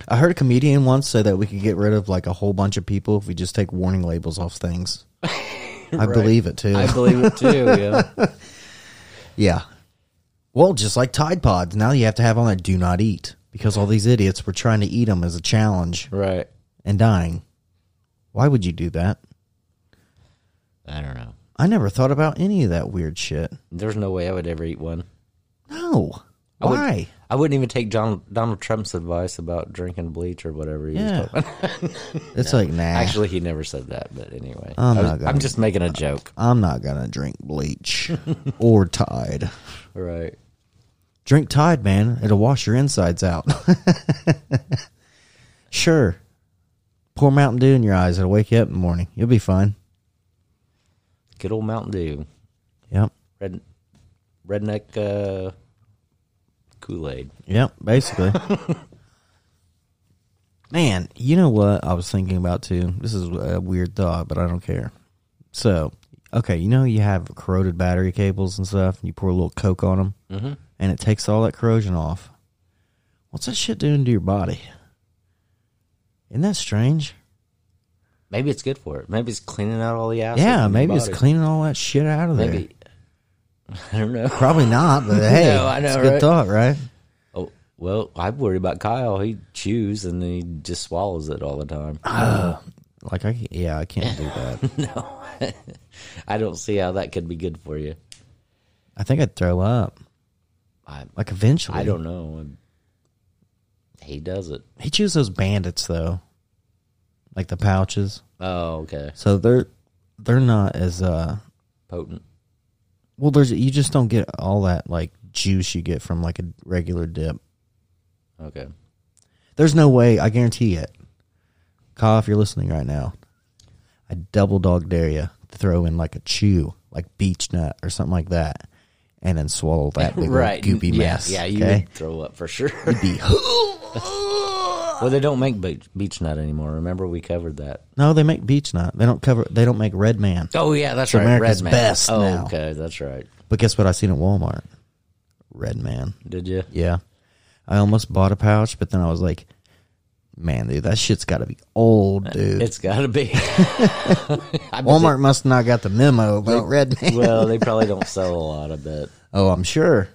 I heard a comedian once say that we could get rid of like a whole bunch of people if we just take warning labels off things. I believe it too. I believe it too. Yeah. yeah. Well, just like Tide Pods, now you have to have on that "Do not eat" because all these idiots were trying to eat them as a challenge Right. and dying. Why would you do that? I don't know. I never thought about any of that weird shit. There's no way I would ever eat one. No. Why? I wouldn't even take John, Donald Trump's advice about drinking bleach or whatever he Yeah. was talking. about. It's like, nah. Actually, he never said that. But anyway, I'm I was- not gonna- I'm just making a joke. I'm not going to drink bleach or Tide. Right. Drink Tide, man. It'll wash your insides out. sure. Pour Mountain Dew in your eyes. It'll wake you up in the morning. You'll be fine. Good old Mountain Dew. Yep. Red, redneck uh, Kool Aid. Yep, basically. Man, you know what I was thinking about too? This is a weird thought, but I don't care. So, okay, you know you have corroded battery cables and stuff, and you pour a little Coke on them, Mm-hmm. and it takes all that corrosion off. What's that shit doing to your body? Isn't that strange? Maybe it's good for it. Maybe it's cleaning out all the acid. yeah, maybe it's cleaning all that shit out of there. I don't know. Probably not, but hey, No, I know, it's a good right? thought, right? Oh well, I worry about Kyle. He chews and he just swallows it all the time. Like I, yeah, I can't do that. no, I don't see how that could be good for you. I think I'd throw up. I Like eventually, I don't know. He does it. He chews those bandits though, like the pouches. Oh, okay. So they're they're not as uh Potent. Well. There's you just don't get all that like juice you get from like a regular dip. Okay. There's no way. I guarantee it. Kyle, if you're listening right now, I double dog dare you to throw in like a chew, like beech nut or something like that, and then swallow that big right. goopy yeah, mess. Yeah, you okay? would throw up for sure. Be- well, they don't make beach, beech nut anymore. Remember we covered that. no, they make beech nut. They don't cover. They don't make red man. Oh yeah, that's It's right. America's Red Man. best Oh, now. okay, that's right. But guess what? I seen at Walmart. Red man. Did you? Yeah. I almost bought a pouch, but then I was like, man, dude, that shit's got to be old, dude. It's got to be. I bet Walmart must not got the memo about Red Man. well, they probably don't sell a lot. I bet. oh, I'm sure.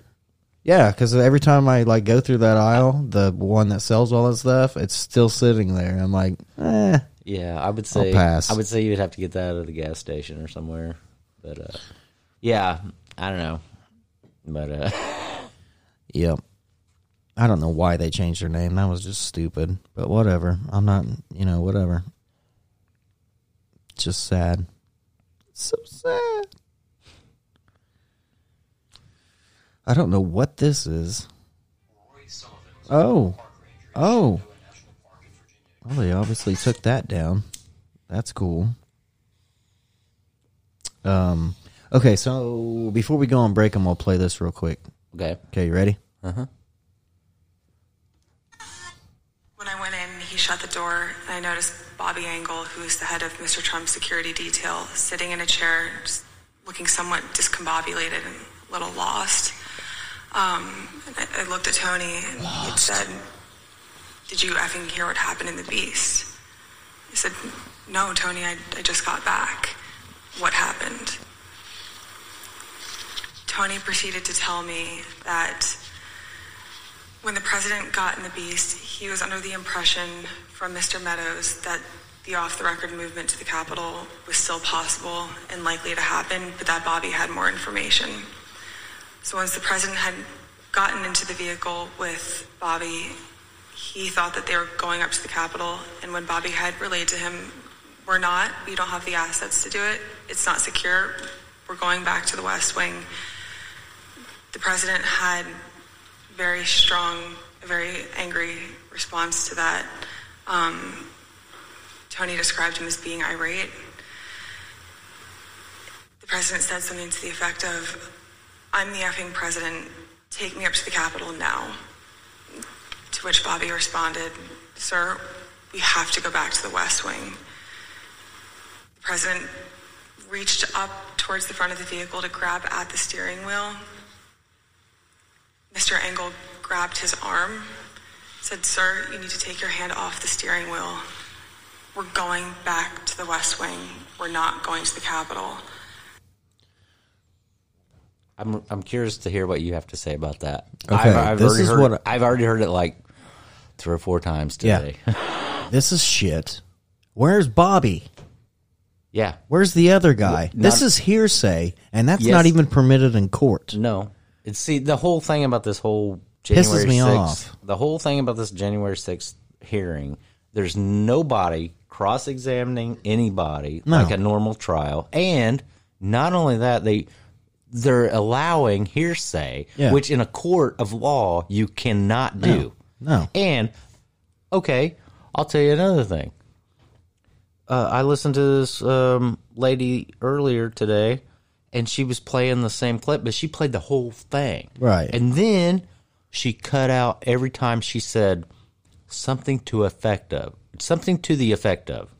Yeah, because every time I like go through that aisle, the one that sells all that stuff, it's still sitting there. I'm like, eh. Yeah, I would say. pass. I would say you'd have to get that at a gas station or somewhere. But uh, yeah, I don't know. But uh, Yep. I don't know why they changed their name. That was just stupid. But whatever. I'm not, you know, whatever. It's just sad. so sad. I don't know what this is. Oh. Oh. Well, they obviously took that down. That's cool. Um, Okay, so before we go on break, I'm gonna play this real quick. Okay. Okay, you ready? Uh huh. When I went in, he shut the door, and I noticed Bobby Engel, who is the head of Mr. Trump's security detail, sitting in a chair, just looking somewhat discombobulated and a little lost. Um, I, I looked at Tony, and he said, "Did you effing hear what happened in the Beast?" I said, "No, Tony. I, I just got back. What happened?" Tony proceeded to tell me that when the president got in the beast, he was under the impression from Mr. Meadows that the off the record movement to the Capitol was still possible and likely to happen, but that Bobby had more information. So once the president had gotten into the vehicle with Bobby, he thought that they were going up to the Capitol, and when Bobby had relayed to him, We're not, we don't have the assets to do it, it's not secure, we're going back to the West Wing. The president had very strong, very angry response to that. Um, Tony described him as being irate. The president said something to the effect of, I'm the effing president, take me up to the Capitol now. To which Bobby responded, Sir, we have to go back to the West Wing. The president reached up towards the front of the vehicle to grab at the steering wheel. Mr. Engel grabbed his arm, said, Sir, you need to take your hand off the steering wheel. We're going back to the West Wing. We're not going to the Capitol. I'm I'm curious to hear what you have to say about that. Okay, I've, I've this already is heard what it, I've already heard it like three or four times today. This is shit. Where's Bobby? Yeah. Where's the other guy? Not- this is hearsay, and that's Yes. not even permitted in court. No. It's see the whole thing about this whole January Pisses me 6th, off. The whole thing about this January 6th hearing, there's nobody cross-examining anybody No. like a normal trial. And not only that, they they're allowing hearsay, Yeah. which in a court of law you cannot do. No. And okay, I'll tell you another thing. Uh, I listened to this um, lady earlier today, and she was playing the same clip, but she played the whole thing. Right. And then she cut out every time she said something to effect of something to the effect of.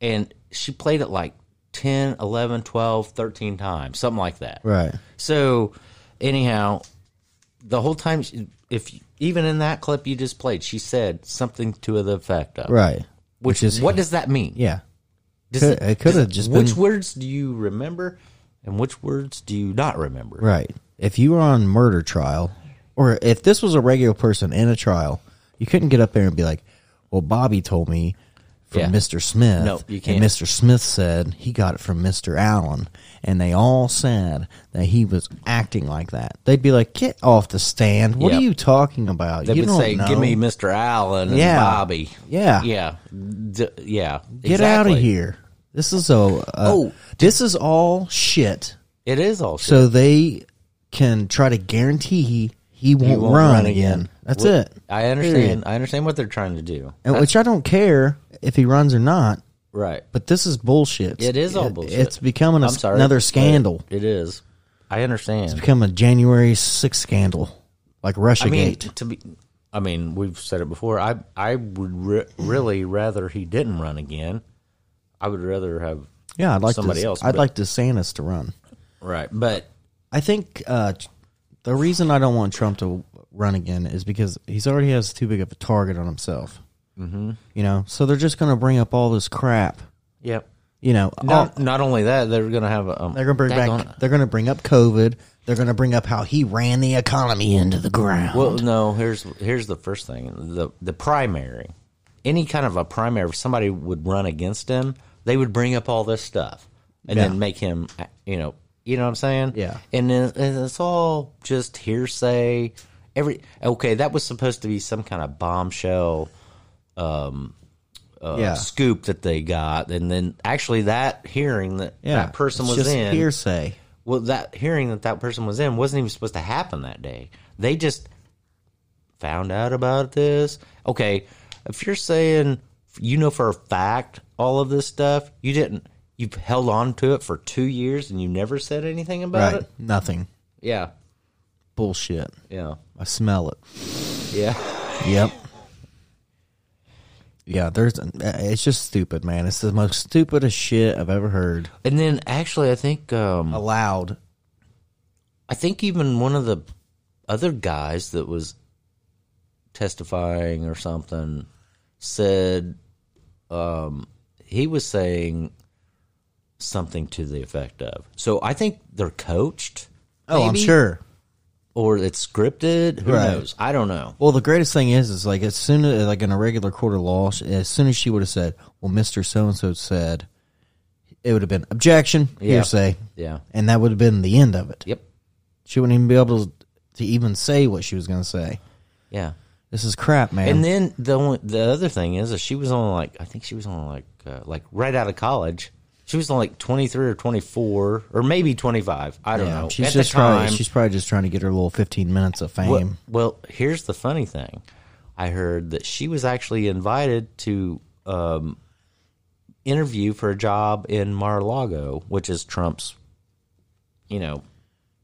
And she played it like 10, 11, 12, 13 times, something like that. Right. So, anyhow, the whole time, if even in that clip you just played, she said something to the effect of. Right. Which, is what does that mean? Yeah. Does Could- it could have just Which been- words do you remember, and which words do you not remember? Right. If you were on murder trial, or if this was a regular person in a trial, you couldn't get up there and be like, "Well, Bobby told me from Yeah. Mr. Smith." No, you And can't. Mr. Smith said he got it from Mr. Allen, and they all said that he was acting like that. They'd be like, "Get off the stand! What Yep. are you talking about? They you would say, know. "Give me Mr. Allen and Yeah. Bobby." Yeah. yeah, D- yeah. Get out of here." This is a uh, Oh, this is all shit. It is all shit. So they can try to guarantee he, he won't, He won't run, again. That's Wh- it. I understand. Period. I understand what they're trying to do. And which I don't care if he runs or not. Right. But this is bullshit. It is all bullshit. It's becoming a, I'm sorry, another scandal. It is. I understand. It's become a January 6th scandal, like Russia I mean, to be, I mean, we've said it before. I I would re- really rather he didn't run again. I would rather have Yeah, I'd like somebody to, else. I'd but- like DeSantis to run. right, but I think uh, the reason I don't want Trump to run again is because he's already has too big of a target on himself. Mm-hmm. You know, so they're just going to bring up all this crap. yep. You know, all- Not, not only that, they're going to have a. Um, They're going to bring back. They're going to bring up COVID. They're going to bring up how he ran the economy into the ground. Well, no. Here's here's the first thing. The the primary, any kind of a primary, if somebody would run against him, they would bring up all this stuff and Yeah. then make him. You know. You know what I'm saying? Yeah. And, then, and it's all just hearsay. Every okay, that was supposed to be some kind of bombshell uh, yeah, scoop that they got, and then actually that hearing that yeah. that person It's was just in hearsay. well, that hearing that that person was in wasn't even supposed to happen that day. They just found out about this. Okay, if you're saying you know for a fact all of this stuff, you didn't. you've held on to it for two years and you never said anything about Right. it. Nothing. Yeah, Bullshit. yeah, I smell it. yeah. Yep. Yeah, there's. It's just stupid, man. It's the most stupidest shit I've ever heard. And then actually, I think um, Allowed. I think even one of the other guys that was testifying or something said um, he was saying something to the effect of. So I think they're coached. Oh, I'm maybe, sure. Or it's scripted. Who Right. knows? I don't know. Well, the greatest thing is, is like as soon as like in a regular court of law, as soon as she would have said, "Well, Mister So and So said," it would have been objection, Yeah. hearsay, Yeah. and that would have been the end of it. Yep. She wouldn't even be able to, to even say what she was going to say. Yeah. This is crap, man. And then the only, the other thing is, is she was on like I think she was on like uh, like right out of college. She was only like twenty three or twenty four or maybe twenty five. I don't yeah, know. she's At just time, probably she's probably just trying to get her little fifteen minutes of fame. well, well, here's the funny thing. I heard that she was actually invited to um, interview for a job in Mar-a-Lago, which is Trump's, you know,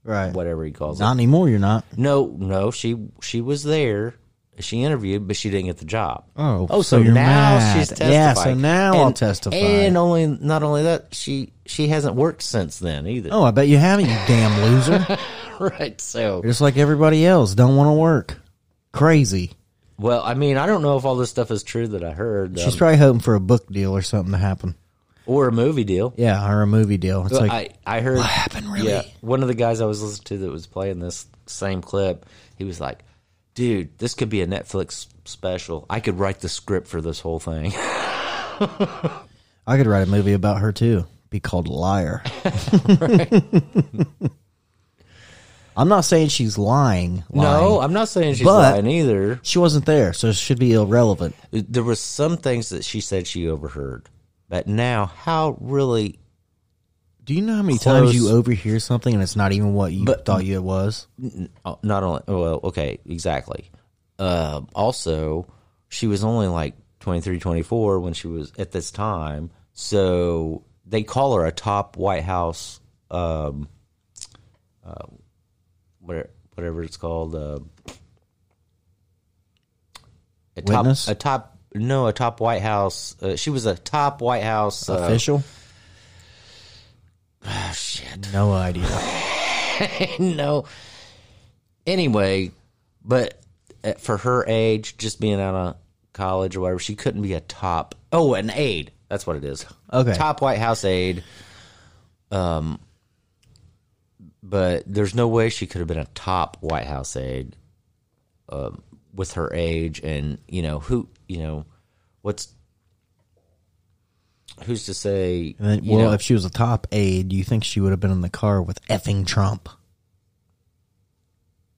right? whatever he calls it. Not anymore. You're not. No, no, she she was there. She interviewed, but she didn't get the job. Oh, oh, so so, now mad. she's testifying. Yeah, so now I'll testify. And only not only that, she she hasn't worked since then either. Oh, I bet you haven't, you damn loser. right. So, just like everybody else. Don't want to work. Crazy. well, I mean, I don't know if all this stuff is true that I heard, She's um, probably hoping for a book deal or something to happen. or a movie deal. Yeah, or a movie deal. It's Well, like I I heard what happened, really? Yeah, one of the guys I was listening to that was playing this same clip, he was like, "Dude, this could be a Netflix special. I could write the script for this whole thing." I could write a movie about her too. Be called Liar. I'm not saying she's lying. No. I'm not saying she's But- lying either. she wasn't there, so it should be irrelevant. There was some things that she said she overheard, but now how really? Do you know how many times you overhear something and it's not even what you But- thought you it was? uh, Not only well, okay, exactly. Uh, also, she was only like 23, 24 when she was at this time, so they call her a top White House, um, uh, whatever, whatever it's called, uh, a top, a top, no, a top White House. Uh, she was a top White House uh, Official? Oh, shit. No idea. no. Anyway, but uh, for her age, just being out of college or whatever, she couldn't be a top. Oh, an aide. That's what it is. Okay. Top White House aide. Um, but there's no way she could have been a top White House aide, um, with her age and you know who you know what's who's to say And then, well, know- if she was a top aide, you think she would have been in the car with effing Trump?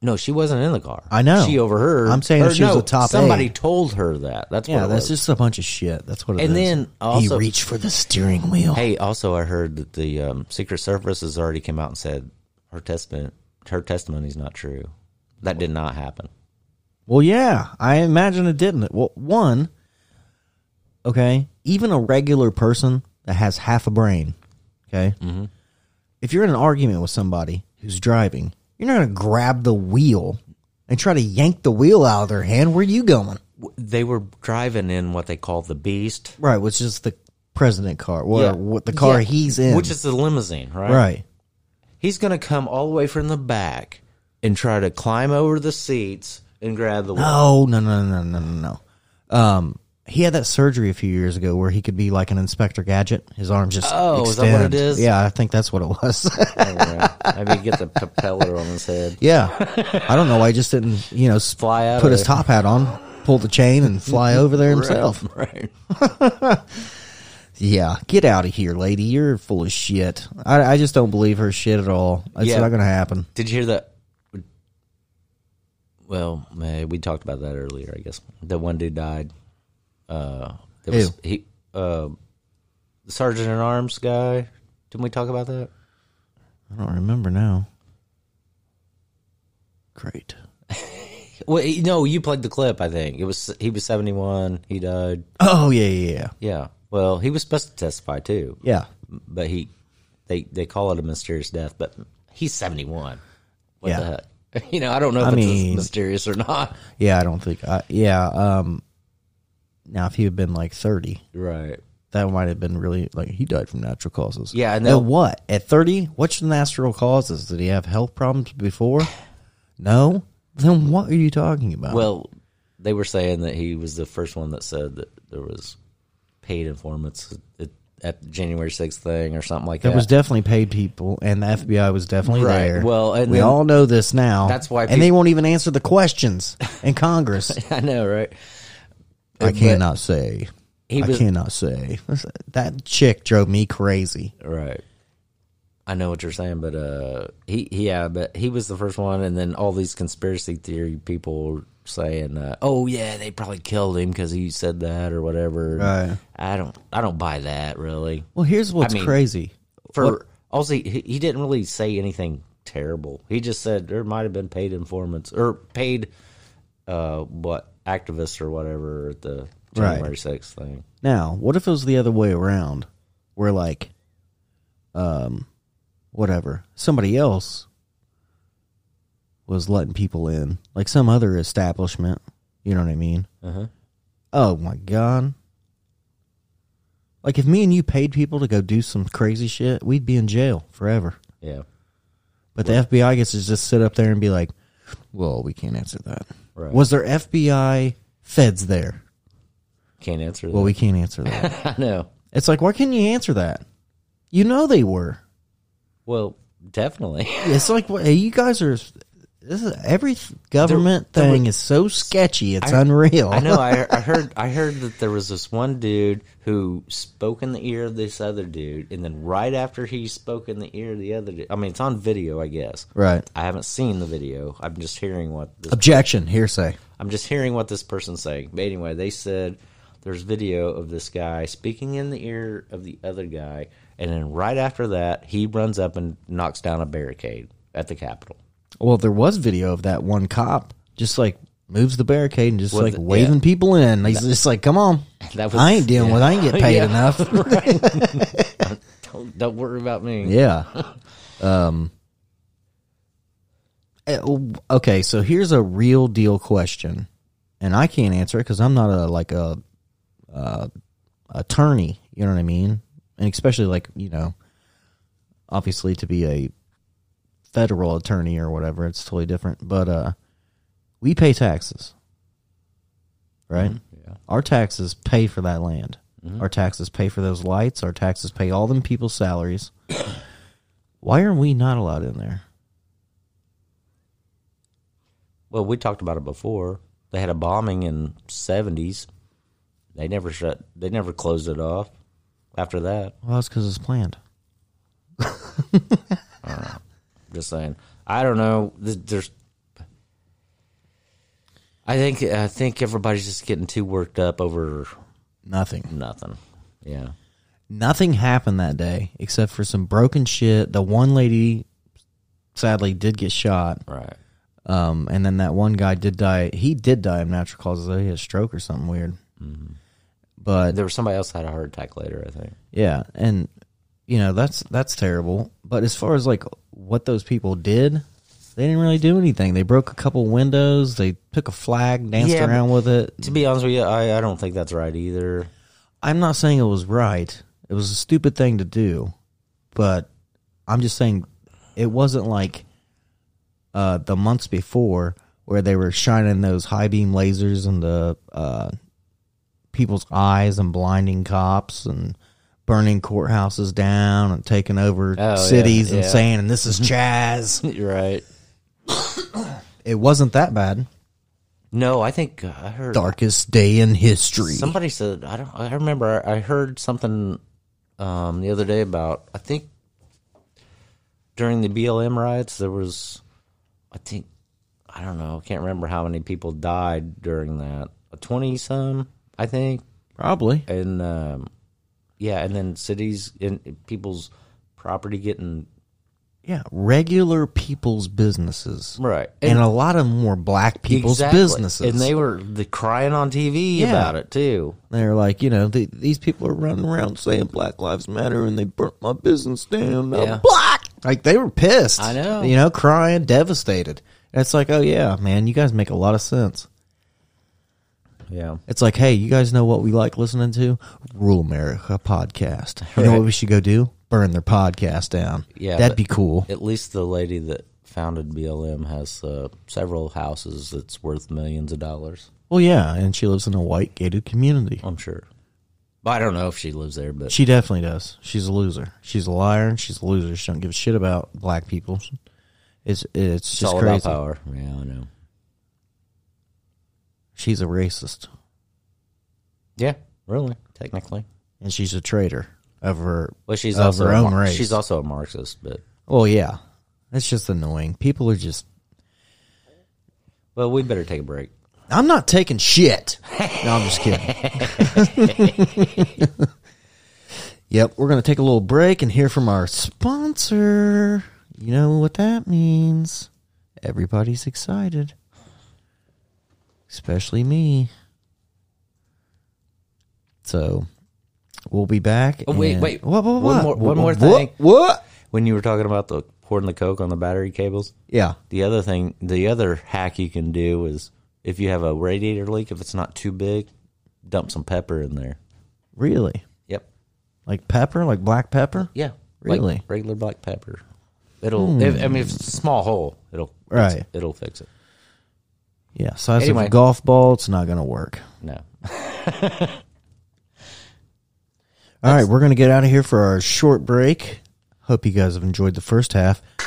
No, she wasn't in the car. I know. She overheard. I'm saying she was a top Somebody aide. told her that. That's Yeah, what it that's just a bunch of shit. That's what it is. And then also- he reached for the steering wheel. Hey, also, I heard that the um, Secret Service has already come out and said her testament, her testimony is not true. That did not happen. Well, yeah, I imagine it didn't. Well, one, okay, even a regular person that has half a brain, okay, Mm-hmm. if you're in an argument with somebody who's driving, you're not going to grab the wheel and try to yank the wheel out of their hand. Where are you going? They were driving in what they call the Beast, Right, which is the president car, or what the car Yeah, he's in, which is the limousine, right? right. He's going to come all the way from the back and try to climb over the seats and grab the. No, no, no, no, no, no, no. Um, he had that surgery a few years ago where he could be like an Inspector Gadget. His arms just Oh, is that what it is? Yeah, I think that's what it was. Oh, yeah. Maybe get the propeller on his head. yeah, I don't know why he just didn't, you know, Fly out put his top hat on, pull the chain, and fly over there himself. Right. Yeah, get out of here, lady. You're full of shit. I, I just don't believe her shit at all. It's Yeah. not going to happen. Did you hear that? Well, we talked about that earlier. I guess the one dude died. Uh, there was, Who? he, uh, the sergeant at arms guy. Didn't we talk about that? I don't remember now. Great. Well, he- no, you played the clip. I think it was he was seventy one. He died. Oh yeah, yeah, yeah. Yeah. Well, he was supposed to testify too. Yeah, but he they they call it a mysterious death, but he's seventy one. What Yeah. the heck? You know, I don't know if I it's mean- mysterious or not. Yeah, I don't think. I, yeah. Um. Now, if he had been like thirty, Right. that might have been really like he died from natural causes. Yeah, and At what? At thirty? What's the natural causes? Did he have health problems before? No. Then what are you talking about? Well, they were saying that he was the first one that said that there was paid informants at, at the January 6th thing or something like there that. There was definitely paid people, and the FBI was definitely Right. there. Well, and we all know this now. That's why and they won't even answer the questions in Congress. I know, right? I cannot say. He I cannot say. That chick drove me crazy. Right. I know what you're saying, but uh, he, yeah, but he was the first one, and then all these conspiracy theory people saying, uh, "Oh yeah, they probably killed him because he said that or whatever." Right. I don't, I don't buy that really. Well, here's what's mean, crazy. For What- also, he, he didn't really say anything terrible. He just said there might have been paid informants or paid, uh, what activists or whatever at the Right. January sixth thing. Now, what if it was the other way around? Where like, um, whatever, somebody else was letting people in, like some other establishment. You know what I mean? Uh-huh. Oh my god! Like if me and you paid people to go do some crazy shit, we'd be in jail forever. Yeah, But the FBI gets to just sit up there and be like, "Well, we can't answer that." Right. Was there FBI feds there? can't answer that. Well, we can't answer that. I know. It's like, why can't you answer that? You know they were. Well, definitely. It's like what- hey, you guys are. This is every government There- there thing were- is so sketchy. It's I- unreal. I know. I, I heard. I heard that there was this one dude who spoke in the ear of this other dude, and then right after he spoke in the ear of the other dude, I mean, it's on video, I guess. right. I haven't seen the video. I'm just hearing what this, Objection. Hearsay. I'm just hearing what this person's saying. But anyway, they said there's video of this guy speaking in the ear of the other guy, and then right after that, he runs up and knocks down a barricade at the Capitol. Well, there was video of that one cop just like moves the barricade and just Was like it- waving yeah. people in. He's just like, "Come on, That was- I ain't dealing with. I ain't get paid Yeah. enough." Don't, don't worry about me. Yeah. Um. eh, Okay, so here's a real deal question, and I can't answer it because I'm not a like a uh, attorney. You know what I mean? And especially like you know, obviously to be a federal attorney or whatever, it's totally different. But uh, we pay taxes, right? Yeah. Our taxes pay for that land. Our taxes pay for those lights. Our taxes pay all them people's salaries. Why are we not allowed in there? Well, we talked about it before. They had a bombing in seventies. They never shut. They never closed it off. After that, Well, that's because it's planned. just saying. I don't know. There's. I think. I think everybody's just getting too worked up over Nothing. nothing. Yeah. Nothing happened that day except for some broken shit. The one lady, sadly, did get shot. Right. Um, and then that one guy did die. He did die of natural causes. Though. He had a stroke or something weird. But There was somebody else had a heart attack later. I think. Yeah, and you know that's that's terrible. But as far as like what those people did, they didn't really do anything. They broke a couple windows. They took a flag, danced Yeah, around with it. To be honest with you, I, I don't think that's right either. I'm not saying it was right. It was a stupid thing to do, but I'm just saying it wasn't like uh, the months before where they were shining those high beam lasers into uh, people's eyes and blinding cops and burning courthouses down and taking over Oh, yeah, cities and yeah. saying, "And this is Chaz." You're right. it wasn't that bad. No, I think uh, I heard Darkest day in history. Somebody said I don't. I remember I heard something um, the other day about. I think during the BLM riots there was. I think I don't know. I can't remember how many people died during that. A Twenty some, I think, Probably. and um, yeah, and then cities and people's property getting yeah, regular people's businesses. Right. And, And- a lot of them were black people's Exactly. businesses. and they were the crying on TV Yeah. about it too. They're like, you know, the, these people are running around saying Black Lives Matter and they burnt my business down. I'm Yeah. black. Like they were pissed. I know. You know, crying, devastated. And it's like, oh yeah, man, you guys make a lot of sense. Yeah. It's like, hey, you guys know what we like listening to? Rule America podcast. You know what we should go do? Burn their podcast down. Yeah, that'd but- be cool. At least the lady that founded BLM has uh, several houses that's worth millions of dollars. Well, yeah, and she lives in a white gated community. I'm sure. But I don't know if she lives there, but She definitely does. She's a loser. She's a liar and she's a loser. She don't give a shit about black people. It's it's it's just all crazy. about power. Yeah, I know. She's a racist Yeah, really, technically. and she's a traitor of her. Well, she's of also her own race. she's also a Marxist, but Well, yeah, it's just annoying. People are just. well, we better take a break. I'm not taking shit. No, I'm just kidding. yep, we're gonna take a little break and hear from our sponsor. You know what that means? Everybody's excited, especially me. So, we'll be back. Oh, wait, wait. What? What? One more- what, one more what, thing. What? When you were talking about the pouring the coke on the battery cables, Yeah. the other thing, the other hack you can do is if you have a radiator leak, if it's not too big, dump some pepper in there. Really? Yep. Like pepper? Like black pepper? Yeah. Really? Like regular black pepper. It'll. Hmm. If, I mean, if it's a small hole, it'll. Right. It'll fix it. Yeah. Size of Anyway. a golf ball. It's not gonna work. No. All right, we're going to get out of here for our short break. Hope you guys have enjoyed the first half. You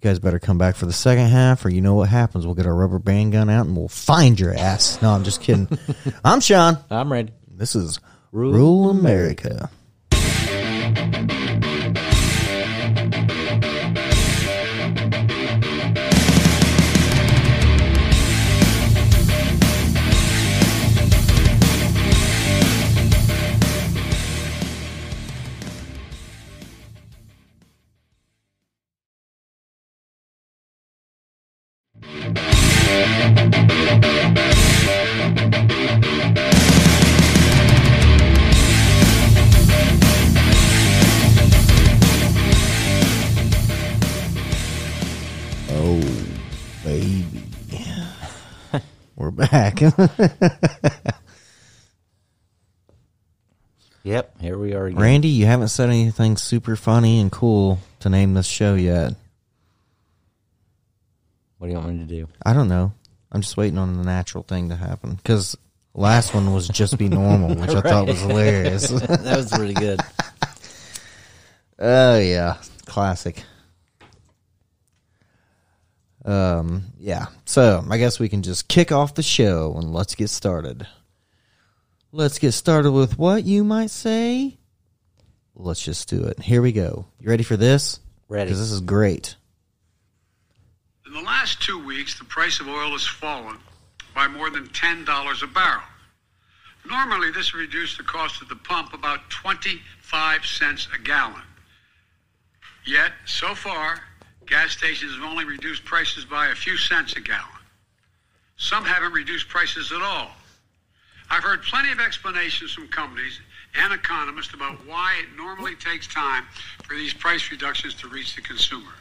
guys better come back for the second half, or you know what happens. We'll get our rubber band gun out and we'll find your ass. No, I'm just kidding. I'm Sean. I'm ready. This is Rule Rule, America. Oh, back. Yep. Here we are again. Randy, you haven't said anything super funny and cool to name this show yet. What do you want me to do? I don't know. I'm just waiting on the natural thing to happen because last one was just be normal, which I thought was hilarious. that was pretty good. Oh yeah, classic. Um, yeah. So I guess we can just kick off the show and let's get started. Let's get started with what you might say. Let's just do it. Here we go. You ready for this? Ready. Because this is great. In the last two weeks, the price of oil has fallen by more than $10 a barrel. Normally, this would reduce the cost at the pump about 25 cents a gallon. Yet, so far, gas stations have only reduced prices by a few cents a gallon. Some haven't reduced prices at all. I've heard plenty of explanations from companies and economists about why it normally takes time for these price reductions to reach the consumer.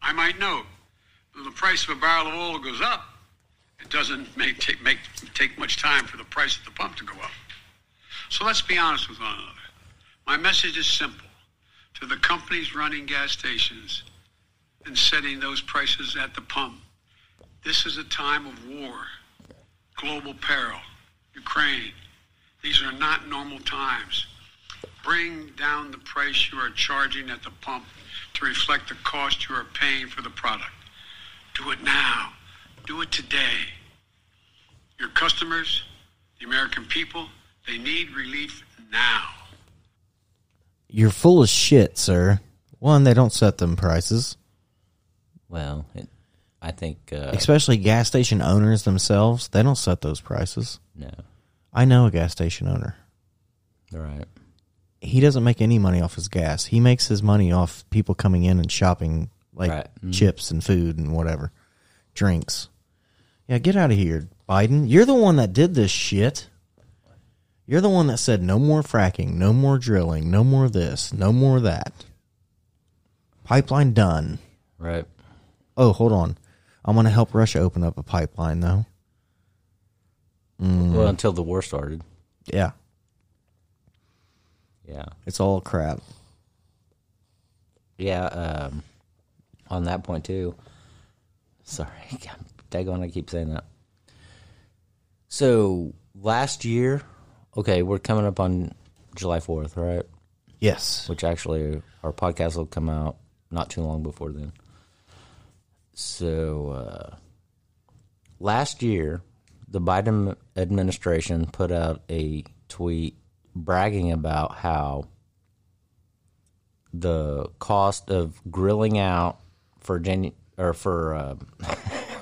I might note when the price of a barrel of oil goes up, it doesn't make take, make take much time for the price at the pump to go up. So let's be honest with one another. My message is simple to the companies running gas stations and setting those prices at the pump. This is a time of war, global peril, Ukraine. These are not normal times. Bring down the price you are charging at the pump to reflect the cost you are paying for the product. Do it now. Do it today. Your customers, the American people, they need relief now. You're full of shit, sir. One, they don't set them prices, Well, it, I think uh, especially gas station owners themselves. They don't set those prices. no. I know a gas station owner. Right. he doesn't make any money off his gas. He makes his money off people coming in and shopping like Right. Mhm. chips and food and whatever, drinks. Yeah, get out of here, Biden. You're the one that did this shit. You're the one that said no more fracking, no more drilling, no more this, no more that. Pipeline done. Right. Oh, hold on. I'm going to help Russia open up a pipeline though. Well, until the war started. Yeah, Yeah. it's all crap. Yeah. Um, on that point too. Sorry, daggone, I keep saying that. So last year, okay, we're coming up on July Fourth, right? Yes. Which actually, our podcast will come out not too long before then. So uh, last year, the Biden administration put out a tweet bragging about how the cost of grilling out for Janu- or for uh, I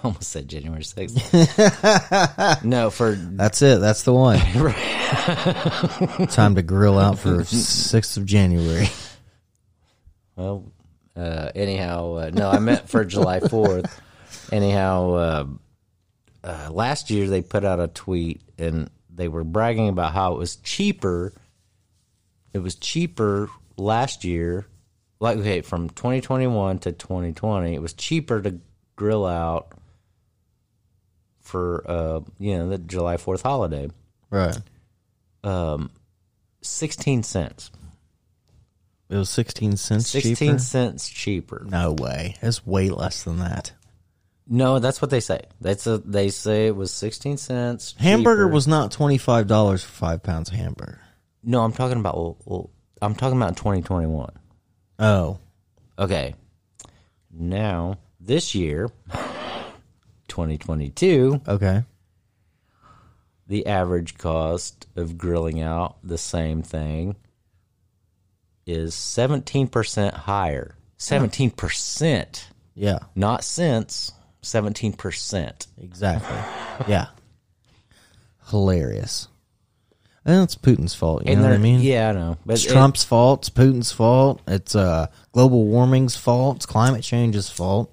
almost said January sixth. no, for That's it. That's the one. Time to grill out for 6th of January. well, uh, anyhow, uh, no, I meant for July fourth. anyhow, uh, uh, last year they put out a tweet and they were bragging about how it was cheaper. It was cheaper last year, like okay, from 2021 to 2020, it was cheaper to grill out for uh, you know the July Fourth holiday. Right. Um, 16 cents. It was 16 cents 16 cheaper? cents cheaper. No way. It's way less than that. No, that's what they say. That's a, they say it was 16 cents. Hamburger cheaper. was not $25 for 5 pounds of hamburger. No, I'm talking about well, well, I'm talking about 2021. Oh. Okay. Now, this year, 2022, Okay. the average cost of grilling out the same thing is 17% higher. 17%, Yeah. not cents, 17%. Exactly. yeah. Hilarious. And it's Putin's fault. You know what I mean? Yeah, I know. But It's it- Trump's fault. It's Putin's fault. It's uh, global warming's fault. It's climate change's fault.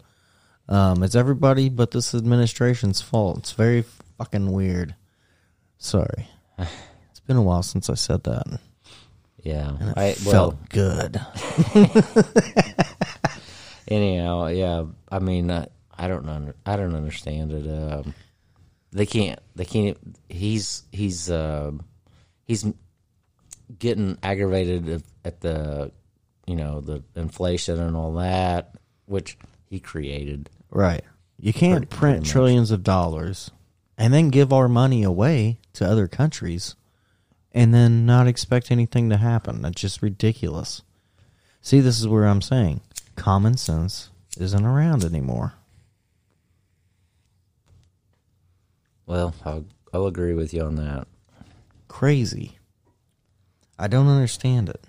Um, it's everybody but this administration's fault. It's very fucking weird. Sorry. It's been a while since I said that. Yeah. It I, well, felt good. anyhow, yeah. I mean, uh, I don't know. I don't understand it. Um, they can't. They can't. He's he's uh, he's getting aggravated at- at the you know the inflation and all that, which he created. Right. You can't Pretty- print pretty trillions of dollars and then give our money away to other countries and then not expect anything to happen. That's just ridiculous. See, this is where I'm saying common sense isn't around anymore. Well, I'll, I'll agree with you on that. Crazy. I don't understand it.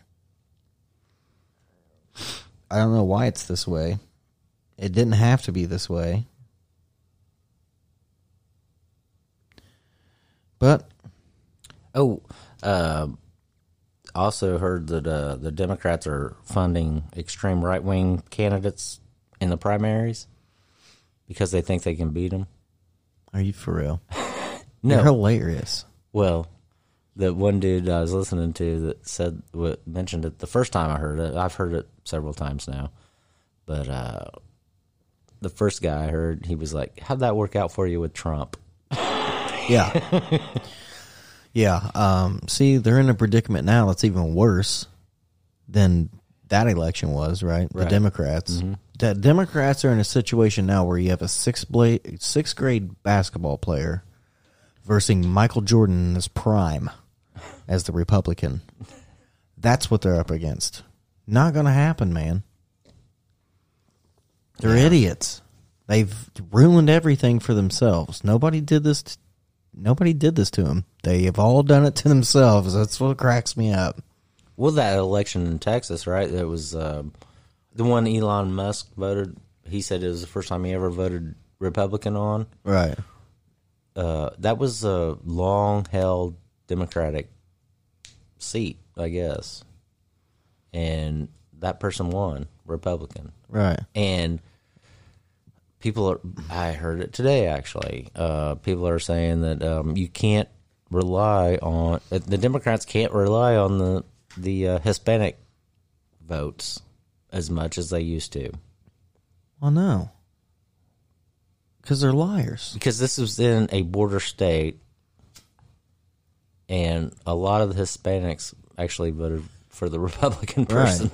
I don't know why it's this way. It didn't have to be this way. But Oh, uh, also heard that uh, the Democrats are funding extreme right wing candidates in the primaries because they think they can beat them. are you for real? No, You're hilarious. well, the one dude I was listening to that said what mentioned it the first time I heard it. I've heard it several times now, but uh, the first guy I heard, he was like, "How'd that work out for you with Trump?" Yeah. yeah. Um, see, they're in a predicament now that's even worse than that election was, right? The Right. Democrats. The Democrats are in a situation now where you have a sixth, bla- sixth grade basketball player versus Michael Jordan in his prime as the Republican. That's what they're up against. Not going to happen, man. They're idiots. They've ruined everything for themselves. Nobody did this. T- nobody did this to them. They have all done it to themselves. That's what cracks me up. Well, that election in Texas, right? That was um, the one Elon Musk voted. He said it was the first time he ever voted Republican on. Right. Uh, that was a long held Democratic seat, I guess. and that person won, Republican. Right. and people are i heard it today actually uh, people are saying that um, you can't rely on the democrats can't rely on the the uh, hispanic votes as much as they used to Well, no. Because they're liars. because this was in a border state and a lot of the hispanics actually voted for the republican person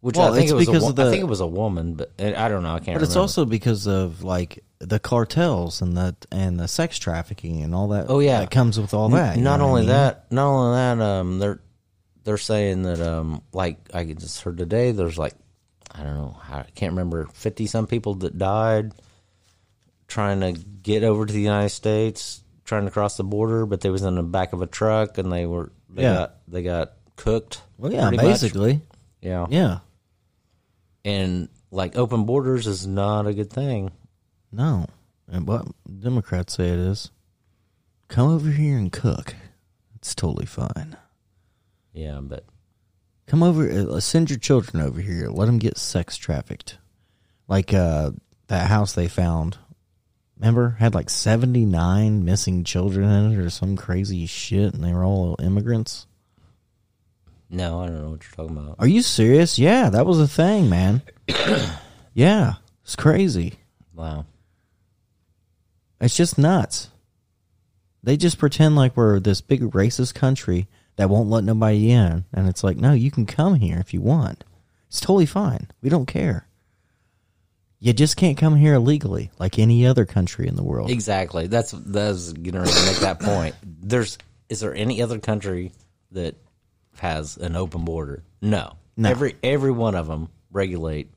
which Well, i think it's it was a, because wo- of the- i think it was a woman but i don't know i can't But it's also because of like the cartels and the and the sex trafficking and all that. Oh, yeah. that comes with all that. you Not what I only mean? that, not only that, um, they're they're saying that, um, like I just heard today, there's like I don't know, I can't remember, fifty some people that died trying to get over to the United States, trying to cross the border, but they was in the back of a truck and they were they Yeah. got they got cooked. Well, yeah, pretty much. basically, yeah, yeah. And like open borders is not a good thing. No, and what Democrats say it is, come over here and cook. It's totally fine. Yeah, but Come over, uh, send your children over here. Let them get sex trafficked, like uh, that house they found. Remember, had like seventy nine missing children in it, or some crazy shit, and they were all immigrants. No, I don't know what you're talking about. Are you serious? Yeah, that was a thing, man. yeah, it's crazy. Wow. It's just nuts. They just pretend like we're this big racist country that won't let nobody in, and it's like, no, you can come here if you want. It's totally fine. We don't care. You just can't come here illegally, like any other country in the world. Exactly. That's that's gonna make that point. There's is there any other country that has an open border? No. No. Every every one of them regulate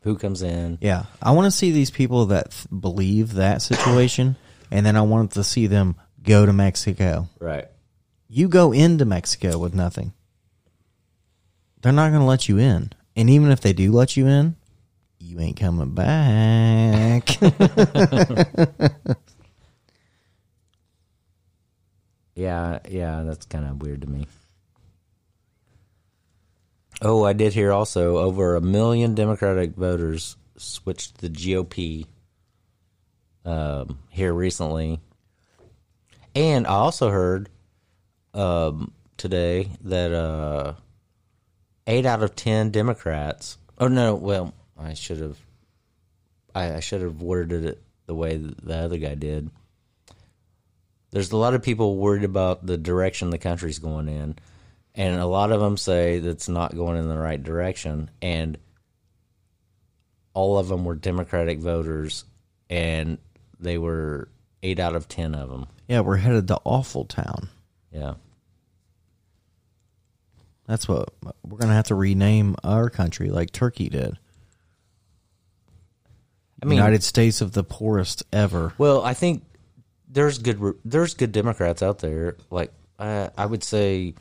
who comes in. Yeah, I want to see these people that th- believe that situation, and then I want to see them go to Mexico. Right. You go into Mexico with nothing. They're not going to let you in. And even if they do let you in, you ain't coming back. Yeah, yeah, that's kind of weird to me. Oh, I did hear also over a million Democratic voters switched the GOP um, here recently, and I also heard um, today that uh, eight out of ten Democrats. Oh no, well, I should have, I, I should have worded it the way the other guy did there's a lot of people worried about the direction the country's going in, and a lot of them say that's not going in the right direction. And all of them were Democratic voters, and they were eight out of ten of them. yeah, we're headed to awful town. Yeah, That's what we're going to have to rename our country like Turkey did. I mean, United States of the poorest ever. well, I think there's good there's good Democrats out there. Like uh, I would say,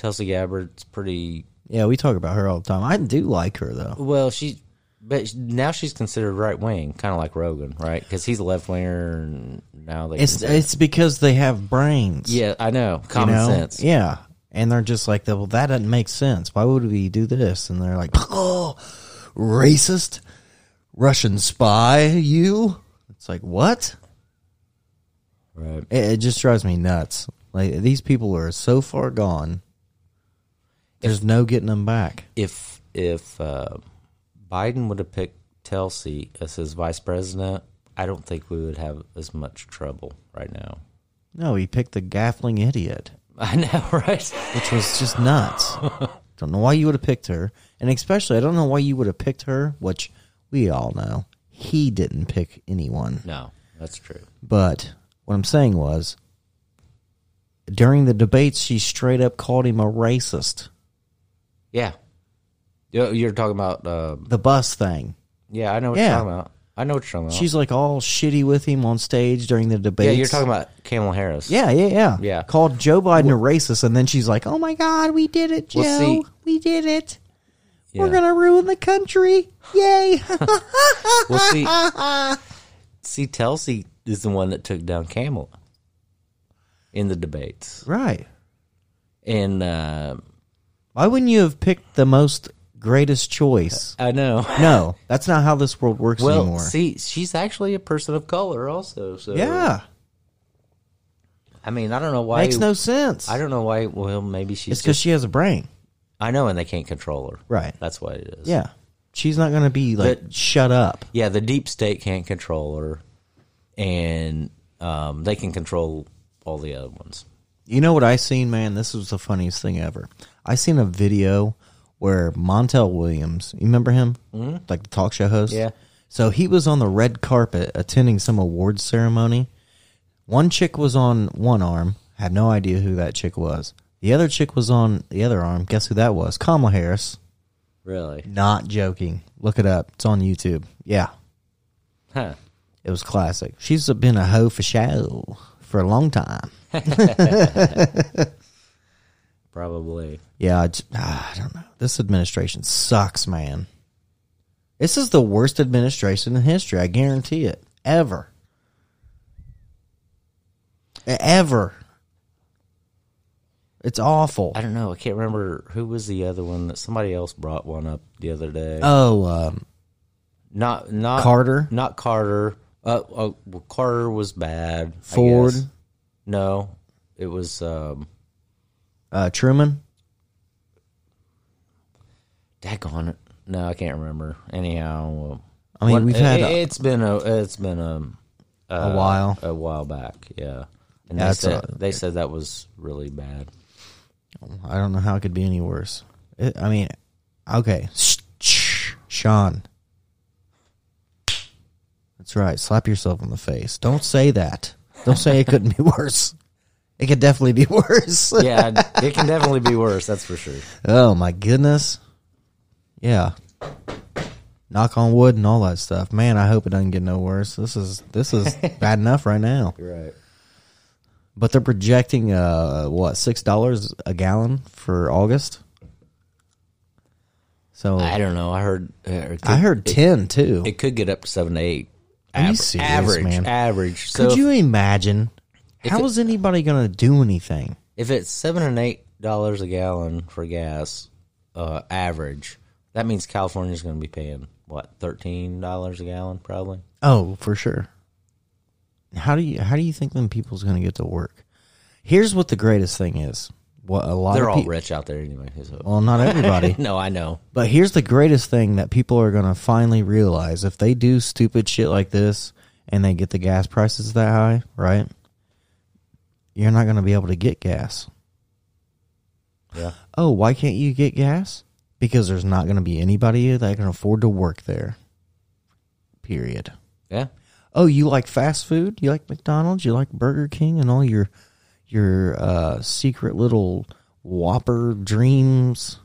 Tulsi Gabbard's pretty Yeah, we talk about her all the time. I do like her though. Well, she, but now she's considered right wing, kind of like Rogan, right? Because he's a left winger, and now they. It's consider- it's because they have brains. yeah, I know, you common know? sense. Yeah. And they're just like, well, that doesn't make sense. Why would we do this? And they're like, oh, racist, Russian spy, you? It's like, what? Right. It, it just drives me nuts. Like, these people are so far gone. There's no getting them back. If if uh, Biden would have picked Tulsi as his vice president, I don't think we would have as much trouble right now. No, he picked the gaffling idiot, I know, right? which was just nuts. don't know why you would have picked her. And especially, I don't know why you would have picked her, which we all know. He didn't pick anyone. No, that's true. But what I'm saying was, during the debates, she straight up called him a racist. Yeah, You're talking about. Uh, The bus thing. yeah, I know what Yeah. you're talking about. I know what you're talking about. She's like all shitty with him on stage during the debate. yeah, you're talking about Kamala Harris. Yeah, yeah, yeah. Yeah. Called Joe Biden a racist, and then she's like, "Oh my God, we did it, Joe! Well, we did it! Yeah. We're gonna ruin the country! Yay!" Well, see, see, Tulsi is the one that took down Kamala in the debates, right. and uh, Why wouldn't you have picked the most greatest choice? I know. No, that's not how this world works Well, anymore. see, she's actually a person of color, also. So yeah, I mean, I don't know why. makes no sense. I don't know why. Well, maybe she's. It's because she has a brain. I know, and they can't control her. Right. That's what it is. Yeah, she's not going to be like shut up. Yeah. The deep state can't control her, and um, they can control all the other ones. You know what I seen, man? This was the funniest thing ever. I seen a video where Montel Williams, you remember him, mm-hmm. like the talk show host. Yeah. So he was on the red carpet attending some awards ceremony. One chick was on one arm. Had no idea who that chick was. The other chick was on the other arm. Guess who that was? Kamala Harris. Really? Not joking. Look it up. It's on YouTube. Yeah. Huh. It was classic. She's been a hoe for show for a long time. Probably. Yeah, I, j- ah, I don't know. This administration sucks, man. This is the worst administration in history. I guarantee it. Ever. Ever. It's awful. I don't know. I can't remember who was the other one that somebody else brought one up the other day. Oh, um, not not Carter? Not Carter. Uh, uh well, Carter was bad. Ford? No, it was. Um, uh, Truman. daggone it. No, I can't remember. Anyhow, uh, I mean, what- we've had it's been a it's been a A while. a while back. Yeah, and they it's said a- they said that was really bad. I don't know how it could be any worse. It, I mean, okay. Sean. That's right. Slap yourself in the face. Don't say that. Don't say it couldn't be worse. It could definitely be worse. Yeah, it can definitely be worse. That's for sure. Oh my goodness. Yeah. Knock on wood and all that stuff. Man, I hope it doesn't get no worse. This is this is bad enough right now. Right. But they're projecting uh what, six dollars a gallon for August? So I don't know. I heard. Uh, it I heard it, ten too. It could get up to seven to eight. Aver- serious, average, man? average. So Could you imagine? If How it- is anybody going to do anything? if it's seven and eight dollars a gallon for gas, uh, average, that means California's going to be paying what thirteen dollars a gallon, probably. Oh, for sure. How do you how do you think them people's going to get to work? Here's what the greatest thing is. What a lot They're of all rich out there anyway. So. Well, not everybody. no, I know. But here's the greatest thing that people are going to finally realize if they do stupid shit like this and they get the gas prices that high, right? You're not going to be able to get gas. Yeah. Oh, why can't you get gas? Because there's not going to be anybody that can afford to work there. Period. Yeah. Oh, you like fast food? You like McDonald's? You like Burger King and all your your uh, secret little Whopper dreams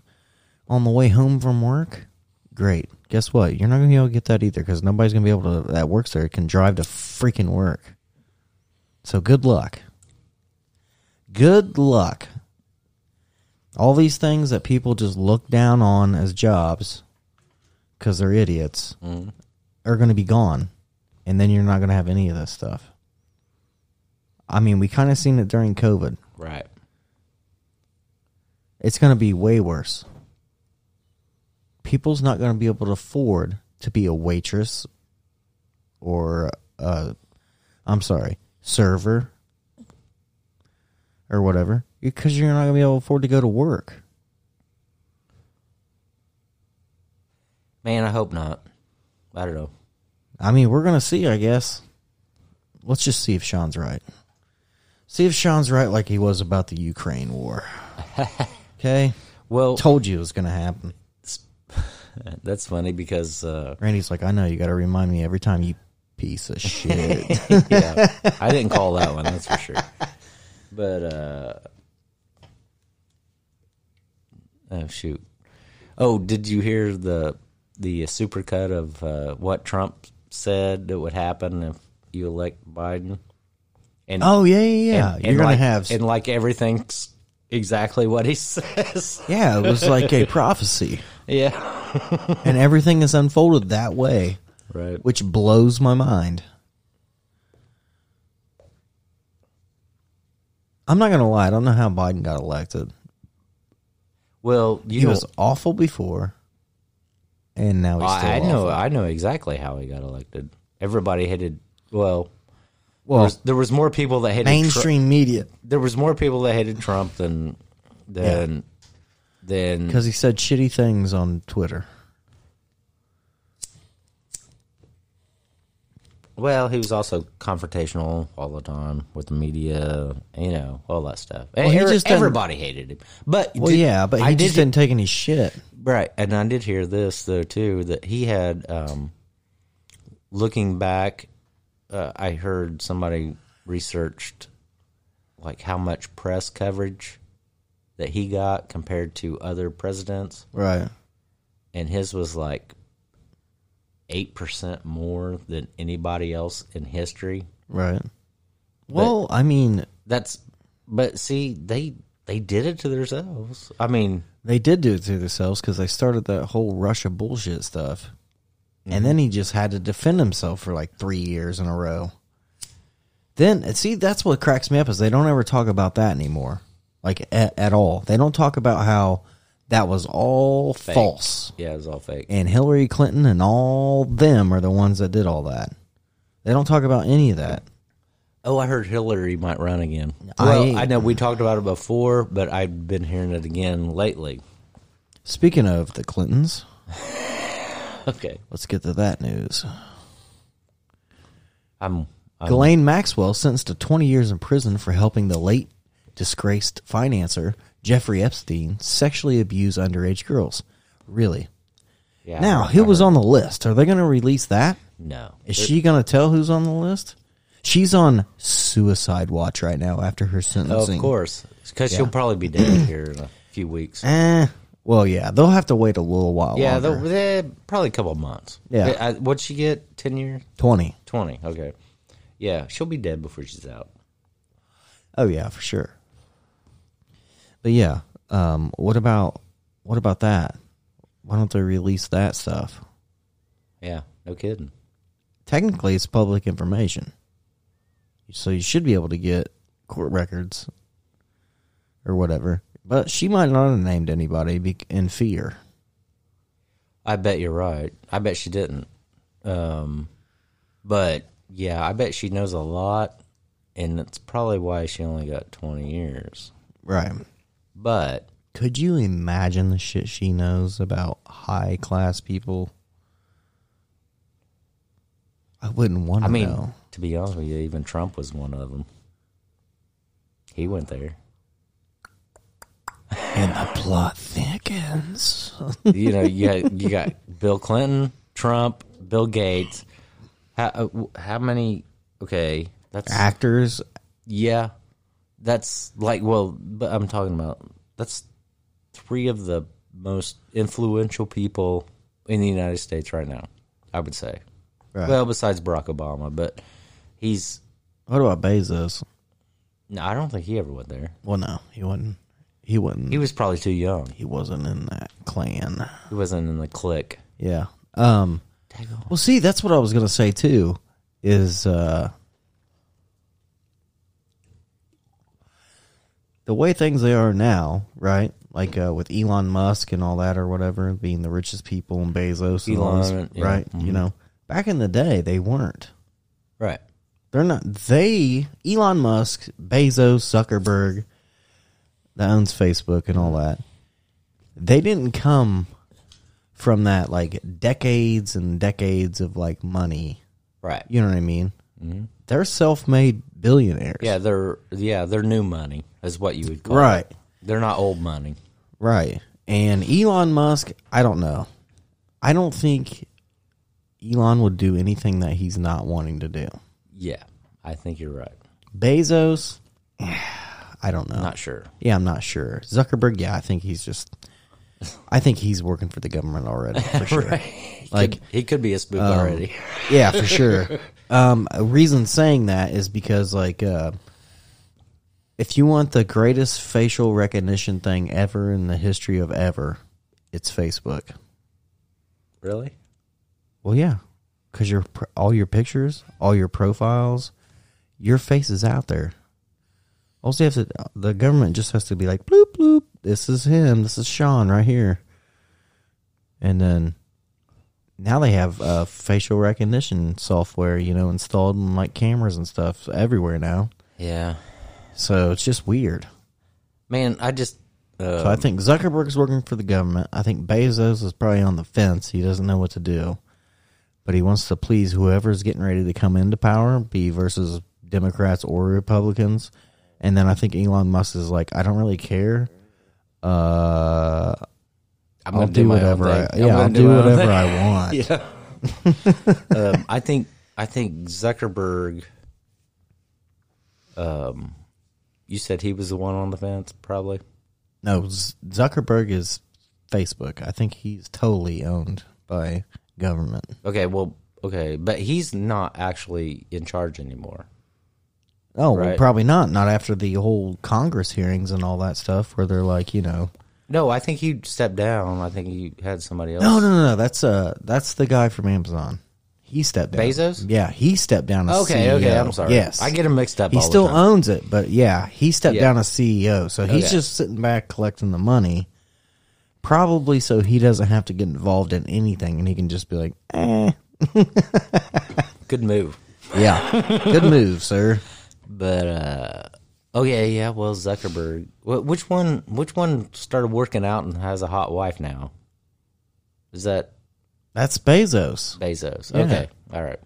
on the way home from work? Great. Guess what? You're not going to be able to get that either because nobody's going to be able to that works there can drive to freaking work. So good luck. Good luck. All these things that people just look down on as jobs because they're idiots are going to be gone and then you're not going to have any of this stuff. I mean, we kind of seen it during COVID. Right. It's going to be way worse. People's not going to be able to afford to be a waitress or uh I'm sorry, server or whatever because you're not going to be able to afford to go to work. Man, I hope not. I don't know. I mean, we're going to see, I guess. Let's just see if Sean's right. See if Sean's right like he was about the Ukraine war. Okay? Well, Told you it was going to happen. that's funny because uh, Randy's like, I know, you got to remind me every time you piece of shit. yeah, I didn't call that one. That's for sure. But uh, oh shoot! Oh, did you hear the the supercut of uh, what Trump said that would happen if you elect Biden? And oh, yeah, yeah, yeah. and- You're and going like, to have. and like everything's exactly what he says. yeah, it was like a prophecy. yeah, And everything is unfolded that way, right. which blows my mind. I'm not going to lie. I don't know how Biden got elected. Well, you He know, was awful before, and now he's still I, I know, awful. I know exactly how he got elected. Everybody hated. Well, there Well, was, there was more people that hated Tru- mainstream media there was more people that hated Trump than than than because he said shitty things on Twitter. Well, he was also confrontational all the time with the media, you know, all that stuff. Well, he just everybody hated him. But Well, did- yeah, but he I just did, didn't take any shit. right, and I did hear this though too that he had. Um, looking back, uh, I heard somebody researched like how much press coverage that he got compared to other presidents, Right. and his was like eight percent more than anybody else in history. Right. Well, I mean, That's but see they they did it to themselves. I mean, they did do it to themselves because they started that whole Russia bullshit stuff, and then he just had to defend himself for like three years in a row. Then see, that's what cracks me up is they don't ever talk about that anymore, like at, at all. They don't talk about how that was all false, yeah, it was all fake. and Hillary Clinton and all them are the ones that did all that. They don't talk about any of that. Oh, I heard Hillary might run again. I- Well, I, know we talked about it before, but I've been hearing it again lately. Speaking of the Clintons, Okay, let's get to that news. I'm. I'm Ghislaine Maxwell sentenced to 20 years in prison for helping the late disgraced financier Jeffrey Epstein sexually abuse underage girls. Really? yeah, now, who was on the list? Are they going to release that? No, Is she going to tell who's on the list? She's on suicide watch right now after her Oh, sentencing. of course, because she'll probably be dead here in a few weeks. Eh. Well, yeah, they'll have to wait a little while. yeah, longer. they'll- probably a couple of months. Yeah. What'd she get? Ten years? 20. Twenty? Okay. Yeah, she'll be dead before she's out. Oh yeah, for sure. But yeah, um, what about what about that? Why don't they release that stuff? Yeah, no kidding. Technically, it's public information, so you should be able to get court records or whatever. But she might not have named anybody in fear. I bet you're right. I bet she didn't. Um, but yeah, I bet she knows a lot, and that's probably why she only got 20 years. Right. But Could you imagine the shit she knows about high class people? I wouldn't want I to mean, know. to be honest with you, even Trump was one of them. He went there. And the plot thickens. you know, you got, you got Bill Clinton, Trump, Bill Gates. How uh, how many? Okay, that's Actors, yeah, that's like well, but I'm talking about that's three of the most influential people in the United States right now. I would say. Right. Well, besides Barack Obama, but he's. What about Bezos? No, I don't think he ever went there. Well, no, he wasn't. He wasn't. He was probably too young. he wasn't in that clan. He wasn't in the clique. Yeah. Um. Well, see, that's what I was gonna say too. Is uh, the way things they are now, right? Like uh, with Elon Musk and all that, or whatever, being the richest people, and Bezos, and Elon, yeah. right? You know, back in the day, they weren't. Right. They're not. They Elon Musk, Bezos, Zuckerberg, that owns Facebook and all that. They didn't come from that like decades and decades of like money. Right. You know what I mean? They're self-made billionaires. Yeah, they're yeah, they're new money is what you would call Right. it. They're not old money. Right. And Elon Musk, I don't know. I don't think Elon would do anything that he's not wanting to do. Yeah, I think you're right. Bezos, I don't know. Not sure. Yeah, I'm not sure. Zuckerberg, yeah, I think he's just. I think he's working for the government already for sure. Like, He could be a spook Um, already. yeah, for sure. Um, a reason saying that is because like, uh, if you want the greatest facial recognition thing ever in the history of ever, it's Facebook. Really? Well, yeah, because your all your pictures, all your profiles, your face is out there. Also, they have to, the government just has to be like, bloop bloop. This is him. This is Sean right here. And then now they have uh, facial recognition software, you know, installed in like cameras and stuff everywhere now. Yeah, So it's just weird. man, I just uh, So I think Zuckerberg's working for the government. I think Bezos is probably on the fence. He doesn't know what to do, but he wants to please whoever's getting ready to come into power, be versus Democrats or Republicans. And then I think Elon Musk is like, I don't really care. Uh, I'm I'll gonna do whatever. I, yeah, I'll do own whatever. I want. Yeah. um, I think I think Zuckerberg. Um, you said he was the one on the fence, probably. No, Zuckerberg is Facebook. I think he's totally owned by government. Okay, well, okay, but he's not actually in charge anymore. Oh, well, probably not. Not after the whole Congress hearings and all that stuff, where they're like, you know, No, I think he stepped down. I think he had somebody else. no, no, no, no. That's uh, that's the guy from Amazon. He stepped down. Bezos? Yeah, he stepped down as CEO. Okay, okay, I'm sorry. Yes, I get him mixed up. He all the still time. owns it, but yeah, he stepped Yeah. down as CEO. So he's Okay. just sitting back collecting the money, probably so he doesn't have to get involved in anything, and he can just be like, eh, Good move. yeah, good move, sir. But uh okay, yeah. Well, Zuckerberg. Wh- Which one? Which one started working out and has a hot wife now? Is that That's Bezos. Bezos? Yeah. Okay, all right.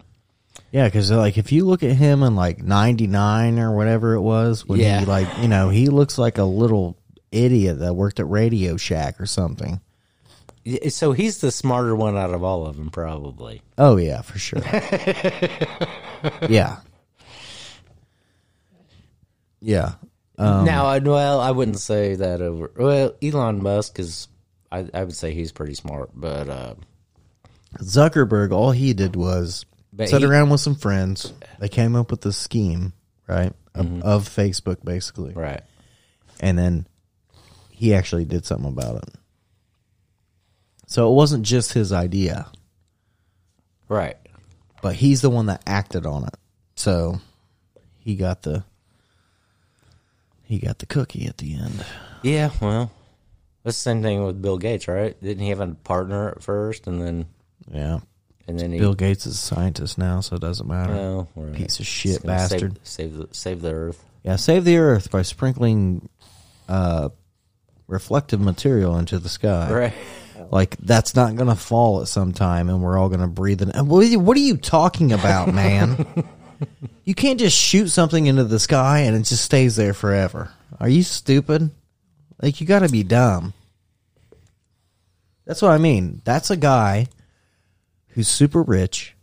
Yeah, because like if you look at him in like '99 or whatever it was, when Yeah. he like you know he looks like a little idiot that worked at Radio Shack or something. So he's the smarter one out of all of them, probably. Oh yeah, for sure. yeah, yeah. Um, now, I well, I wouldn't say that over. Well, Elon Musk is. I, I would say he's pretty smart, but uh, Zuckerberg, all he did was But sit he- around with some friends. They came up with the scheme, right, of, mm-hmm. of Facebook, basically, right. and then he actually did something about it. So it wasn't just his idea. Right. but he's the one that acted on it. So he got the he got the cookie at the end. Yeah, well, that's the same thing with Bill Gates, right? Didn't he have a partner at first, and then Yeah. and then he Bill Gates is a scientist now, so it doesn't matter. Right. Piece of shit gonna save- bastard. Save, the save the Earth. Yeah, save the earth by sprinkling uh reflective material into the sky. Right. Like that's not going to fall at some time and we're all going to breathe in. What are you, what are you talking about, man? you can't just shoot something into the sky and it just stays there forever. Are you stupid? Like you got to be dumb. That's what I mean. That's a guy who's super rich,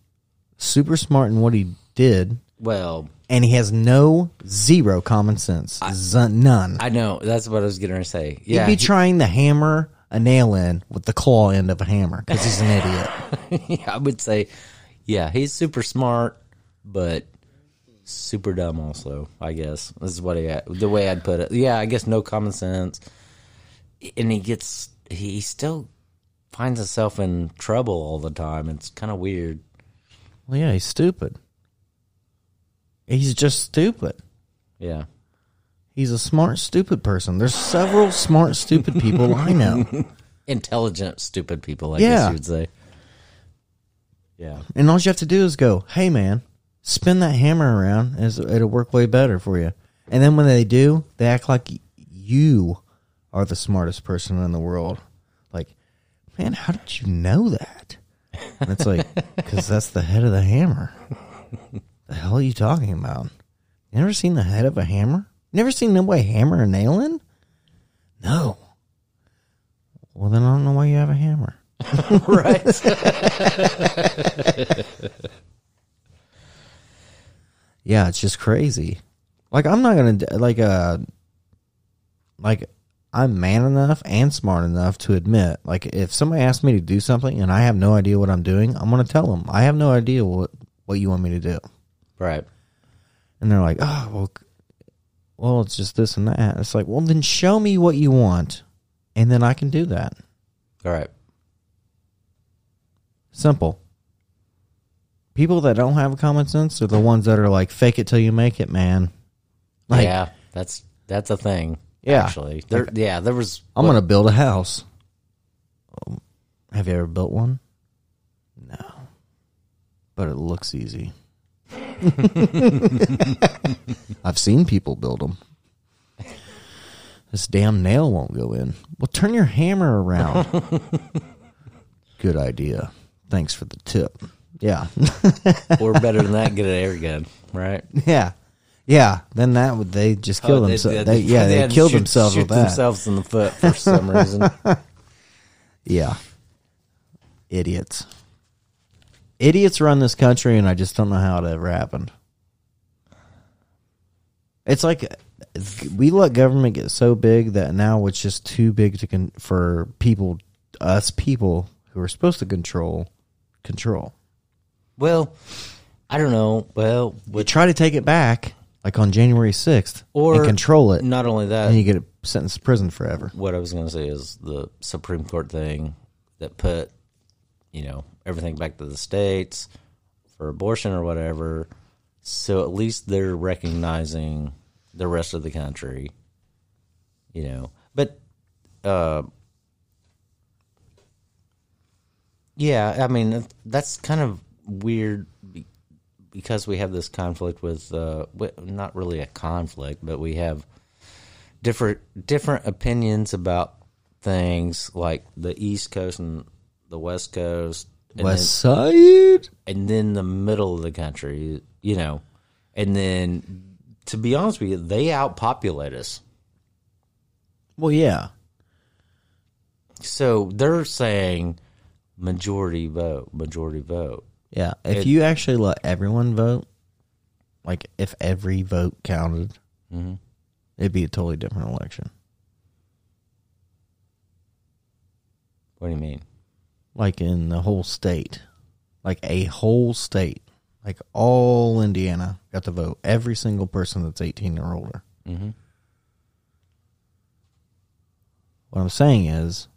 super smart in what he did, Well, and he has no zero common sense. Z- none. I know that's what I was going to say. Yeah, He'd be trying to hammer a nail in with the claw end of a hammer because he's an idiot. I would say, yeah, he's super smart, but super dumb also. I guess this is what he the way I'd put it. Yeah, I guess no common sense, and he gets he still finds himself in trouble all the time. It's kind of weird. Well, yeah, he's stupid. He's just stupid. Yeah. He's a smart, stupid person. There's several smart, stupid people I know. Intelligent, stupid people, I Yeah. guess you would say. Yeah. And all you have to do is go, hey, man, spin that hammer around, it'll work way better for you. And then when they do, they act like you are the smartest person in the world. Man, how did you know that? And it's like, because that's the head of the hammer. The hell are you talking about? You never seen the head of a hammer? Never seen nobody hammer a nail in? No. Well, then I don't know why you have a hammer. right. Yeah, it's just crazy. Like I'm not gonna like uh like I'm man enough and smart enough to admit like if somebody asks me to do something and I have no idea what I'm doing, I'm gonna tell them I have no idea what what you want me to do, right. and they're like, oh well, well it's just this and that. It's like, well then show me what you want, and then I can do that. All right. Simple. People that don't have common sense are the ones that are like fake it till you make it, man. Like, yeah. that's that's a thing. Yeah. actually, there. Yeah, there was. I'm gonna build a house. Um, have you ever built one? No, but it looks easy. I've seen people build them. This damn nail won't go in. Well, turn your hammer around. Good idea. Thanks for the tip. Yeah, or better than that, get an air gun, right? yeah, yeah. Then that would they just oh, kill Oh, themselves? they- They, yeah, they to killed shoot- themselves shoot with that. themselves in the foot for some reason. Yeah. Idiots. Idiots run this country, and I just don't know how it ever happened. It's like we let government get so big that now it's just too big to con- for people, us people who are supposed to control, control. well, I don't know. Well, We try to take it back, like on January sixth, or and control it, Not only that, and you get sentenced to prison forever. what I was going to say is the Supreme Court thing that put, you know, everything back to the states for abortion or whatever. So at least they're recognizing the rest of the country, you know. But, uh, yeah, I mean that's kind of weird because we have this conflict with, uh, not really a conflict, but we have different different opinions about things like the East Coast and the West Coast, and West Side. and then the middle of the country, you know, and then to be honest with you, they outpopulate us. Well, yeah, So they're saying majority vote, majority vote. Yeah, if It- you actually let everyone vote, like if every vote counted, Mm-hmm. it'd be a totally different election. What do you mean? Like in the whole state, like a whole state, like all Indiana got to vote. Every single person that's eighteen or older. Mm-hmm. What I'm saying is,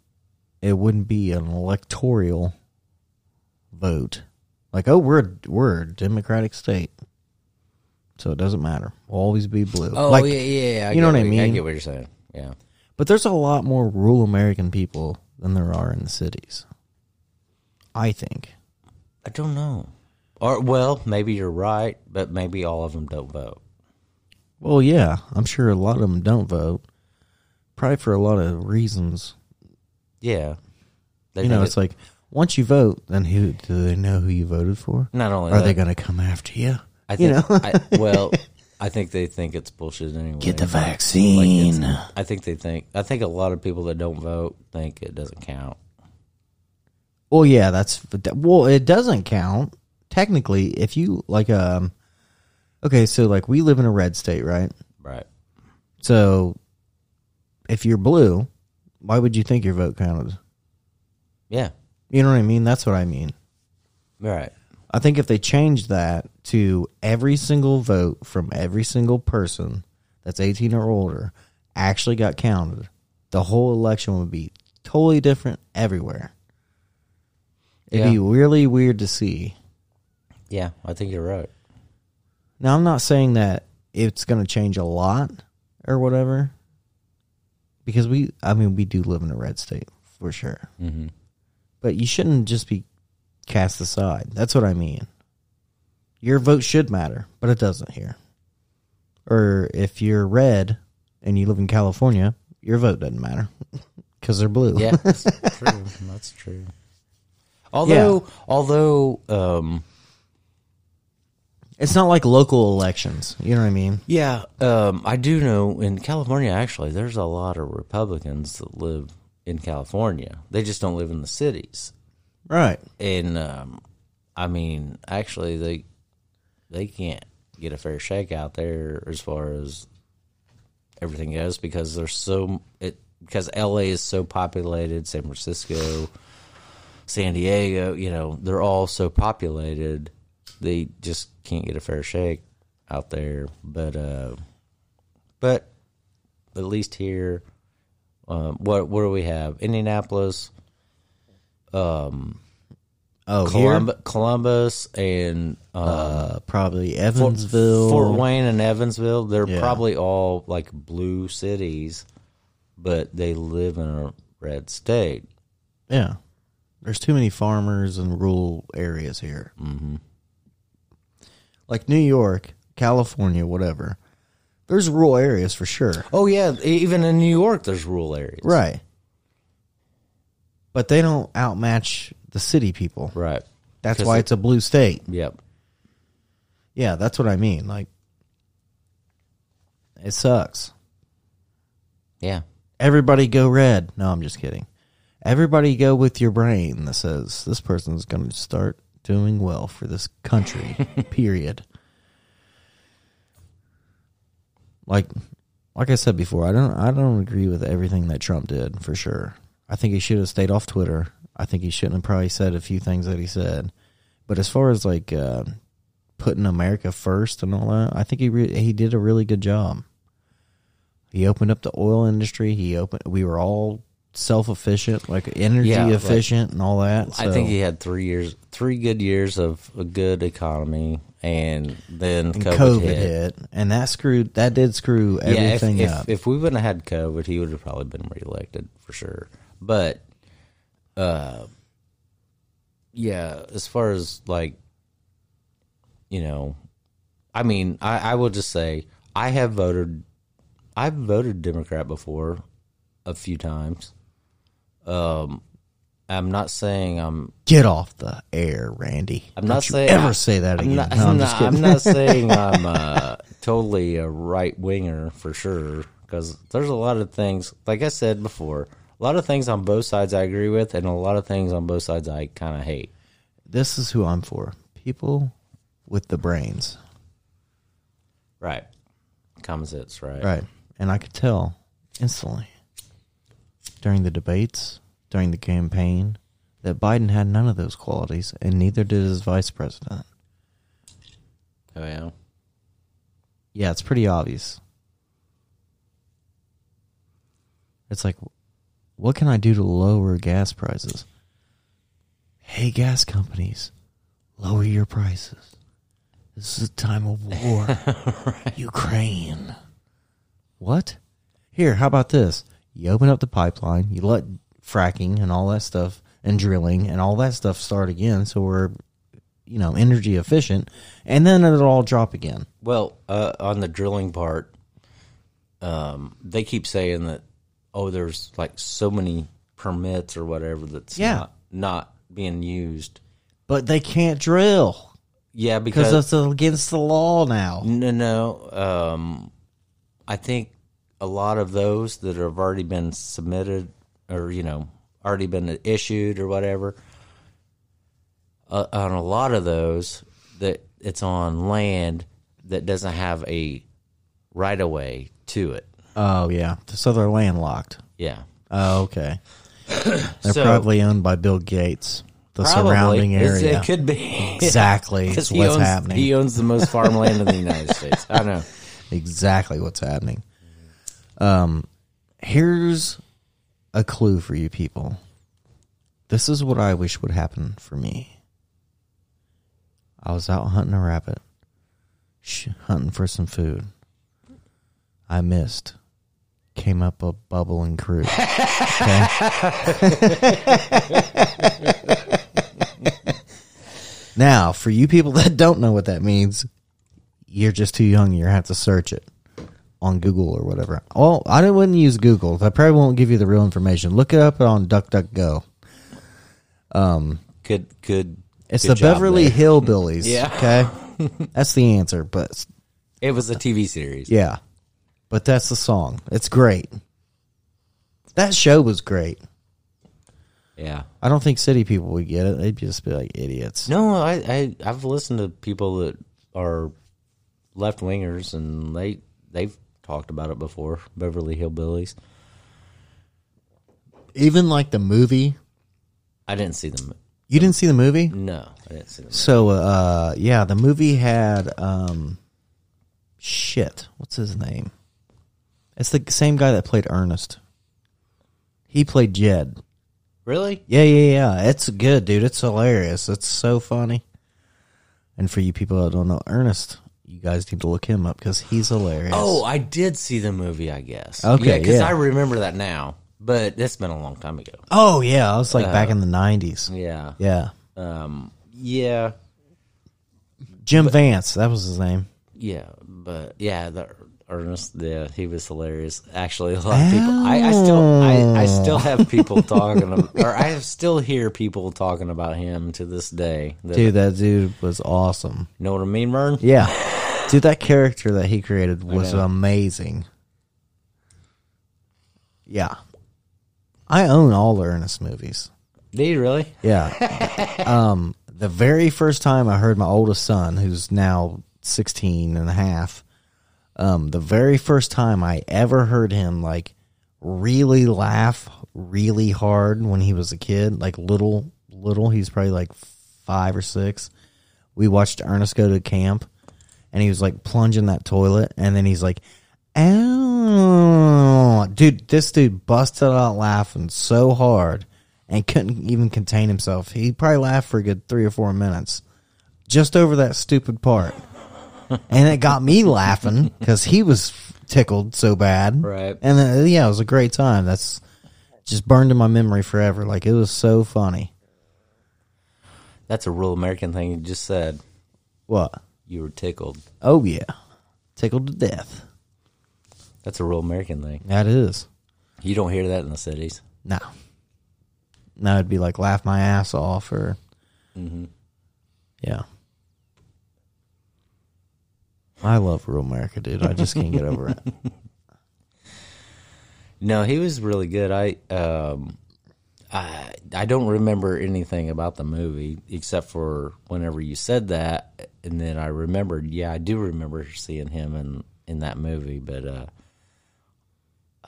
it wouldn't be an electoral vote. Like, oh, we're a, we're a democratic state, so it doesn't matter. We'll always be blue. Oh like, yeah, yeah. I you know what I mean? I get what you're saying. Yeah. But there's a lot more rural American people than there are in the cities. I think. I don't know. Or well, maybe you're right, but maybe all of them don't vote. Well, yeah, I'm sure a lot of them don't vote. Probably for a lot of reasons. Yeah. They you know, it's like once you vote, then who do they know who you voted for? not only Are that, they going to come after you? I you know? I, well, I think they think it's bullshit anyway. Get the vaccine. it's- I think they think. I think a lot of people that don't vote think it doesn't count. Well, yeah, that's well. It doesn't count technically if you like. Um, okay, so like we live in a red state, right? Right. So if you're blue, why would you think your vote counted? Yeah. You know what I mean? That's what I mean. Right. I think if they changed that to every single vote from every single person that's 18 or older actually got counted, the whole election would be totally different everywhere. It'd be really weird to see. Yeah, I think you're right. Now, I'm not saying that it's going to change a lot or whatever, because we, I mean, we do live in a red state for sure. Mm-hmm. But you shouldn't just be cast aside. That's what I mean. Your vote should matter, but it doesn't here. Or if you're red and you live in California, your vote doesn't matter because they're blue. Yeah, that's true. That's true. Although, although, um, it's not like local elections. You know what I mean? yeah, um, I do know in California actually, there's a lot of Republicans that live in California. They just don't live in the cities. Right. and um, I mean, actually, they they can't get a fair shake out there as far as everything goes because there's so it because LA is so populated, San Francisco, San Diego, you know, they're all so populated, they just can't get a fair shake out there. But uh, but at least here, um, what what do we have? Indianapolis. Um, Oh, Colum- Columbus and uh, Uh, probably Fort, Evansville. Fort Wayne and Evansville. They're Yeah. probably all like blue cities, but they live in a red state. Yeah. There's too many farmers and rural areas here. Mm-hmm. Like New York, California, whatever. There's rural areas for sure. Oh yeah, even in New York, there's rural areas. Right. But they don't outmatch the city people. Right. That's why it- it's a blue state. Yep. Yeah, that's what I mean. Like, it sucks. Yeah. Everybody go red. No, I'm just kidding. Everybody go with your brain that says this person's going to start doing well for this country. period. Like, like I said before, I don't, I don't agree with everything that Trump did for sure. I think he should have stayed off Twitter. I think he shouldn't have probably said a few things that he said. But as far as like uh, putting America first and all that, I think he re- he did a really good job. He opened up the oil industry. He opened. We were all self efficient, like energy Yeah, like- efficient and all that. I think he had three years, three good years of a good economy, and then COVID, COVID, hit. hit. and that screwed. That did screw Yeah, if, everything if, up. if we wouldn't have had COVID, he would have probably been reelected for sure. But, uh, yeah, as far as like, you know, I mean, I, I will just say I have voted, I've voted Democrat before a few times. Um, I'm not saying I'm Get off the air, Randy. I'm Don't not saying ever I- say that I'm again. Not, no, I'm, I'm, not. I'm not saying I'm uh, totally a right winger for sure, because there's a lot of things. Like I said before, a lot of things on both sides I agree with, and a lot of things on both sides I kind of hate. this is who I'm for. People with the brains, Right? Common sense, right? right? And I could tell instantly during the debates, during the campaign, that Biden had none of those qualities, and neither did his vice president. Oh yeah. Yeah, it's pretty obvious. It's like, what can I do to lower gas prices? Hey, gas companies, lower your prices. This is a time of war. Ukraine. What? Here, how about this? You open up the pipeline, you let fracking and all that stuff and drilling and all that stuff start again so we're, you know, energy efficient, and then it'll all drop again. Well, uh, on the drilling part, um, they keep saying that oh, there's like so many permits or whatever that's Yeah. not, not being used. But they can't drill Yeah, because it's against the law now. No, no. Um, I think a lot of those that have already been submitted, or you know, already been issued or whatever. Uh, on a lot of those, that it's on land that doesn't have a right of way to it. Oh yeah, so they're landlocked. Yeah, Oh okay, they're So- probably owned by Bill Gates, the Probably. surrounding It's- area. It could be exactly because what's owns happening. he owns the most farmland in the United States. I know. exactly what's happening. Um, here's a clue for you people. This is what I wish would happen for me. I was out hunting a rabbit, hunting for some food. I missed. Came up a bubbling crew. Okay. now, for you people that don't know what that means, you're just too young. You're going to have to search it on Google or whatever. Well, I wouldn't use Google. I probably won't give you the real information. Look it up on DuckDuckGo. Um, good, good. It's good the Beverly there. Hillbillies. Yeah. Okay. That's the answer. But It was a TV series. yeah, but that's the song. It's great. That show was great. Yeah. I don't think city people would get it. They'd just be like idiots. No, I, I I've listened to people that are left wingers, and they they've talked about it before. Beverly Hillbillies. Even like the movie. I didn't see them. You didn't see the movie? No, I didn't see them. So, uh, yeah, the movie had, um, shit. What's his name? It's the same guy that played Ernest. He played Jed. Really? Yeah, yeah, yeah. It's good, dude. It's hilarious. It's so funny. And for you people that don't know Ernest, you guys need to look him up because he's hilarious. Oh, I did see the movie. I guess. Okay, because yeah. I remember that now, but it's been a long time ago. oh yeah. I was like back in the nineties. Yeah. Yeah, Um. Yeah. Jim Varney. That was his name. Yeah. But yeah, the Ernest. Yeah, he was hilarious. Actually, a lot of people. I, I still. I, I still have people talking, ab- or I still hear people talking about him to this day. That- Dude, that dude was awesome. You know what I mean, Vern? Yeah, dude, that character that he created was know. amazing. Yeah, I own all the Ernest movies. Did you really? Yeah. um, the very first time I heard my oldest son, who's now 16 and a half, um, the very first time I ever heard him like really laugh really hard when he was a kid, like little, little, he's probably like five or six. We watched Ernest go to camp and he was like plunging that toilet and then he's like, Ow. Dude, this dude busted out laughing so hard and couldn't even contain himself. He probably laughed for a good three or four minutes just over that stupid part. and it got me laughing because he was tickled so bad. Right. And then, yeah, it was a great time. That's just burned in my memory forever. Like, it was so funny. That's a real American thing you just said. What? You were tickled. Oh, yeah. Tickled to death. That's a real American thing. That is. You don't hear that in the cities. No. No, it'd be like laugh my ass off or. Yeah. I love rural America, dude. I just can't get over it. No, he was really good. I um I I don't remember anything about the movie except for whenever you said that and then I remembered, yeah, I do remember seeing him in in that movie, but uh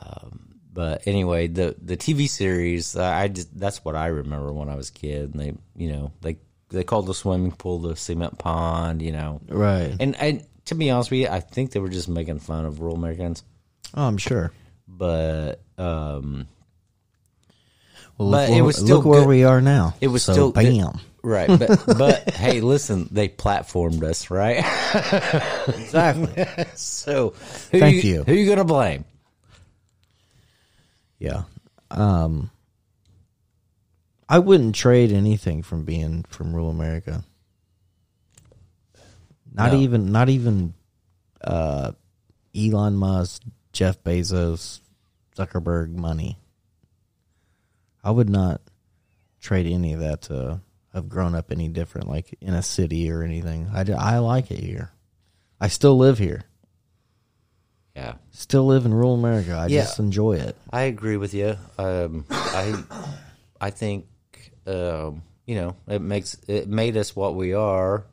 um but anyway, the the TV series, uh, I just that's what I remember when I was a kid. And they, you know, they they called the swimming pool the cement pond, you know. Right. And and to be honest with you, I think they were just making fun of rural Americans, Oh, I'm sure. but um Well, But it was still look where good. we are now. It was So, still good. bam. Right, but but hey, listen, they platformed us, right? Exactly. so who Thank you, you. Who you gonna blame? yeah. Um. I wouldn't trade anything from being from rural America. Not No. even, not even, uh, Elon Musk, Jeff Bezos, Zuckerberg money. I would not trade any of that to have grown up any different, like in a city or anything. I, I like it here. I still live here. Yeah, Still live in rural America. I Yeah. just enjoy it. I agree with you. Um, I I think um, you know it makes it made us what we are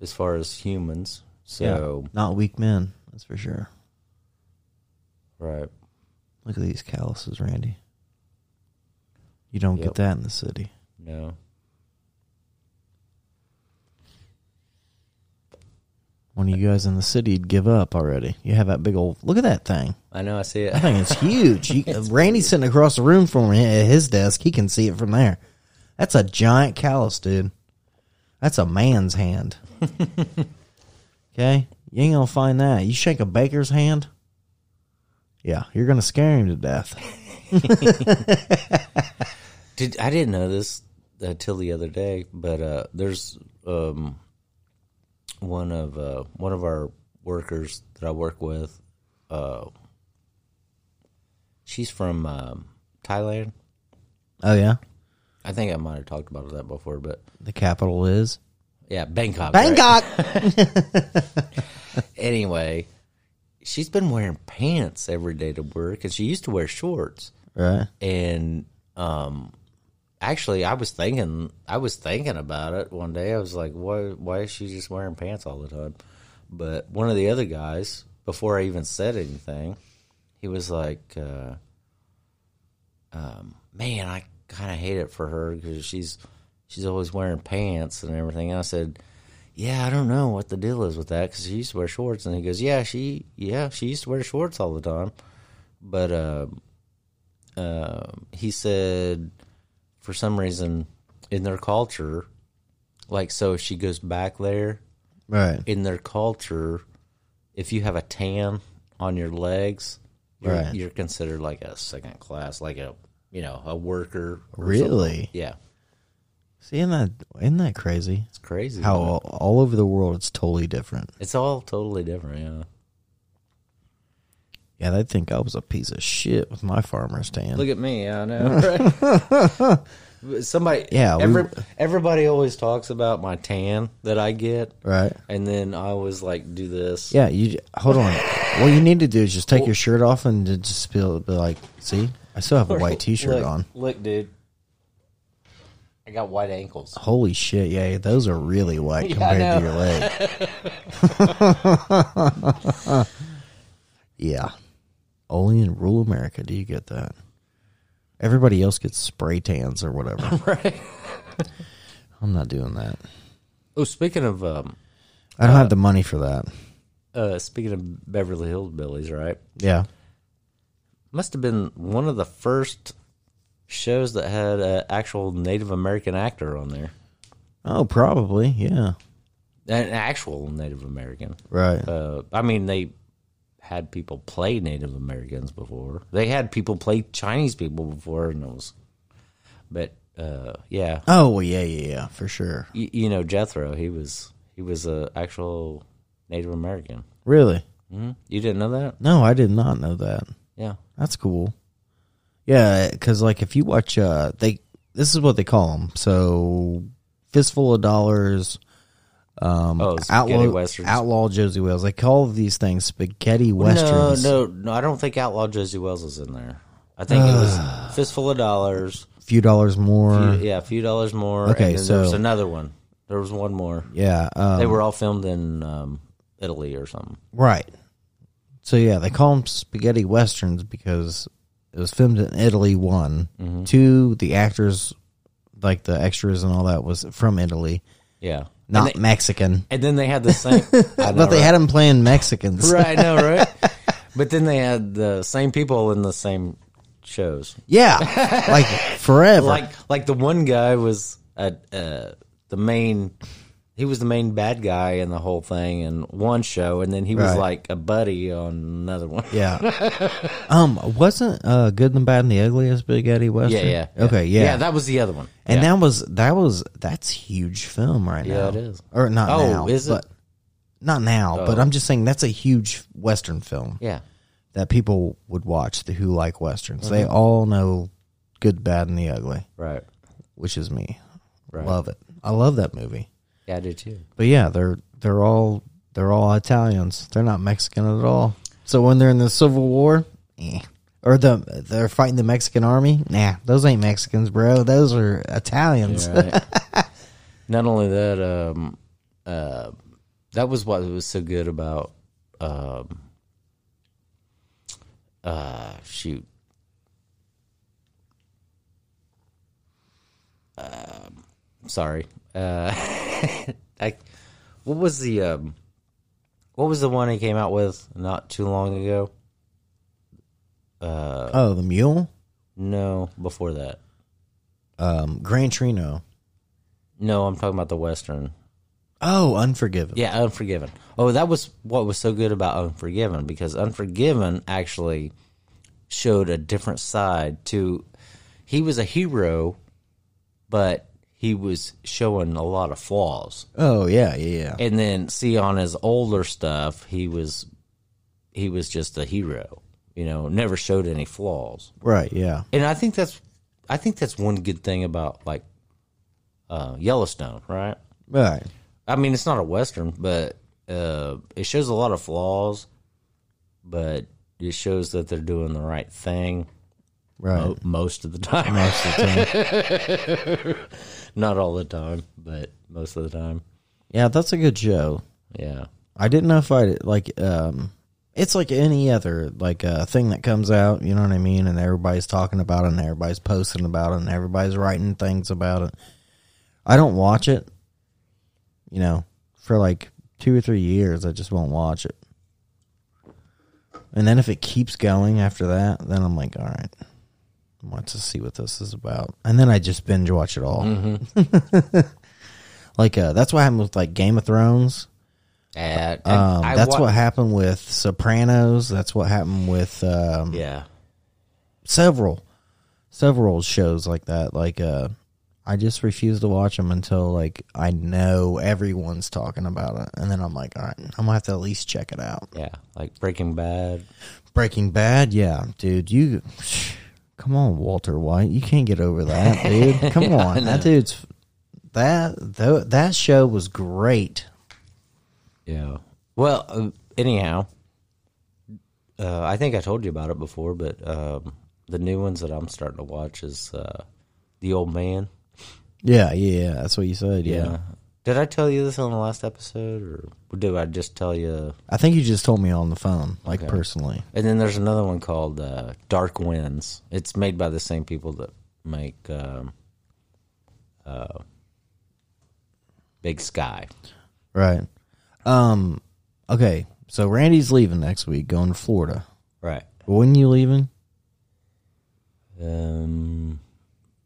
as far as humans. So Not weak men, that's for sure. right, Look at these calluses, Randy. You don't Yep. get that in the city. no, One of you guys in the city would give up already. You have that big old look at that thing. I know I see That it. thing is huge. You, Randy's sitting across the room from me at his desk. He can see it from there. That's a giant callus, dude. That's a man's hand. okay? You ain't gonna find that. You shake a baker's hand, yeah, you're gonna scare him to death. Did I didn't know this until the other day, but uh, there's um, one of uh, one of our workers that I work with. Uh, she's from um, Thailand. Oh yeah? I think I might have talked about that before, but The capital is yeah, Bangkok. right? Bangkok. Anyway, she's been wearing pants every day to work, and she used to wear shorts. right. and um actually i was thinking i was thinking about it one day. I was like why why is she just wearing pants all the time? But one of the other guys before i even said anything he was like uh um man i kind of hate it for her because she's she's always wearing pants and everything. And i said yeah i don't know what the deal is with that because she used to wear shorts. And he goes yeah she yeah she used to wear shorts all the time. But uh um, he said for some reason in their culture, like so if she goes back there, Right. in their culture, if you have a tan on your legs, you're, Right. you're considered like a second class, like a you know a worker. Really? something. Yeah, See, isn't that isn't that crazy? it's crazy. How all, all over the world it's totally different. it's all totally different. Yeah. Yeah, they'd think I was a piece of shit with my farmer's tan. Look at me. I know. Right? Somebody. Yeah, we- everybody always talks about my tan that I get, right? and then I always like do this. Yeah, you hold on. what you need to do is just take your shirt off and just be, be like, see, I still have a white T-shirt look, on. Look, dude. I got white ankles. Holy shit! Yeah, those are really white Yeah, compared to your leg. yeah, only in rural America do you get that. Everybody else gets spray tans or whatever. Right. I'm not doing that. Oh, speaking of um, I don't have the money for that. uh, speaking of Beverly Hills Billies, right? Yeah. Must have been one of the first shows that had an actual Native American actor on there. Oh, probably. Yeah. An actual Native American. Right. Uh, I mean, they had people play Native Americans before. They had people play Chinese people before, and it was. But uh, yeah, oh, well, yeah, yeah, yeah, for sure. you, you know Jethro. He was he was a actual Native American. Really? hmm You didn't know that? No, I did not know that. Yeah. That's cool. Yeah, because like if you watch, uh, they this is what they call them. So, fistful of dollars, um, Oh, spaghetti outlaw, westerns. outlaw Josey Wales. They call these things spaghetti westerns. No, no, no. I don't think Outlaw Josey Wales is in there. I think it was Fistful of Dollars. a few dollars more. Few- yeah, a few dollars more. Okay, and then there was another one. There was one more. Yeah, um, They were all filmed in um, Italy or something. right. So yeah, they call them spaghetti westerns because it was filmed in Italy. One, Mm-hmm. two, the actors, like the extras and all that, was from Italy, Yeah, not and, they- Mexican. and then they had the same. Know, but they right? had them playing Mexicans. right. I know, right? But then they had the same people in the same shows. Yeah, like forever. Like, like the one guy was uh, uh, the main. He was the main bad guy in the whole thing in one show, and then he was Right. like a buddy on another one. yeah. um, wasn't uh, Good and Bad and the Ugly a spaghetti western? Yeah, yeah. Okay, yeah. Yeah, that was the other one. and yeah. that was that was that's huge film right now. Yeah, it is. Or not Oh, now? is it? But not now, but Oh. I'm just saying that's a huge western film Yeah. that people would watch the who like westerns. Mm-hmm. They all know Good, Bad, and the Ugly, Right. which is me. Right. Love it. I love that movie. Yeah, I did too. But yeah, they're they're all they're all Italians. They're not Mexican at all. So when they're in the Civil War, eh. or the they're fighting the Mexican army, nah, those ain't Mexicans, bro. Those are Italians. Right. Not only that, um, uh, that was what was so good about, um, uh, shoot, um, sorry, uh, I, what was the, um, what was the one he came out with not too long ago? Uh, oh, the mule, no, before that. um, Gran Torino. No, I'm talking about the Western. Oh, Unforgiven. Yeah, Unforgiven. Oh, that was what was so good about Unforgiven because Unforgiven actually showed a different side to. He was a hero, but he was showing a lot of flaws. Oh yeah, yeah, yeah. And then see on his older stuff, he was he was just a hero. You know, never showed any flaws. Right, yeah. And I think that's I think that's one good thing about like uh, Yellowstone, right? Right. I mean, it's not a western, but uh, it shows a lot of flaws, but it shows that they're doing the right thing Right. mo- most of the time. Most of the time. not all the time, but most of the time. yeah, that's a good show. Yeah, I didn't know if I like um it's like any other like uh, thing that comes out, you know what I mean, and everybody's talking about it and everybody's posting about it and everybody's writing things about it. I don't watch it. You know, for like 2 or 3 years I just won't watch it. And then if it keeps going after that, then I'm like, all right. Want to see what this is about, and then I just binge watch it all. Mm-hmm. like uh, that's what happened with like Game of Thrones. Um, that's wa- what happened with Sopranos. That's what happened with um, Yeah. several several shows like that. Like uh, I just refuse to watch them until like I know everyone's talking about it, and then I'm like, all right, I'm gonna have to at least check it out. Yeah. Like Breaking Bad. Breaking Bad, yeah, dude, you come on, Walter White, you can't get over that, dude. Come on, that dude's that tho- that show was great. Yeah. Well, uh, anyhow, uh, I think I told you about it before, but um, the new ones that I'm starting to watch is uh, The Old Man. Yeah, yeah, yeah, that's what you said. Yeah. Did I tell you this on the last episode, or did I just tell you? I think you just told me on the phone, like Okay. personally. And then there's another one called uh, Dark Winds. It's made by the same people that make um, uh, Big Sky. Right. Um. Okay. So Randy's leaving next week, going to Florida. Right. When you leaving? Um,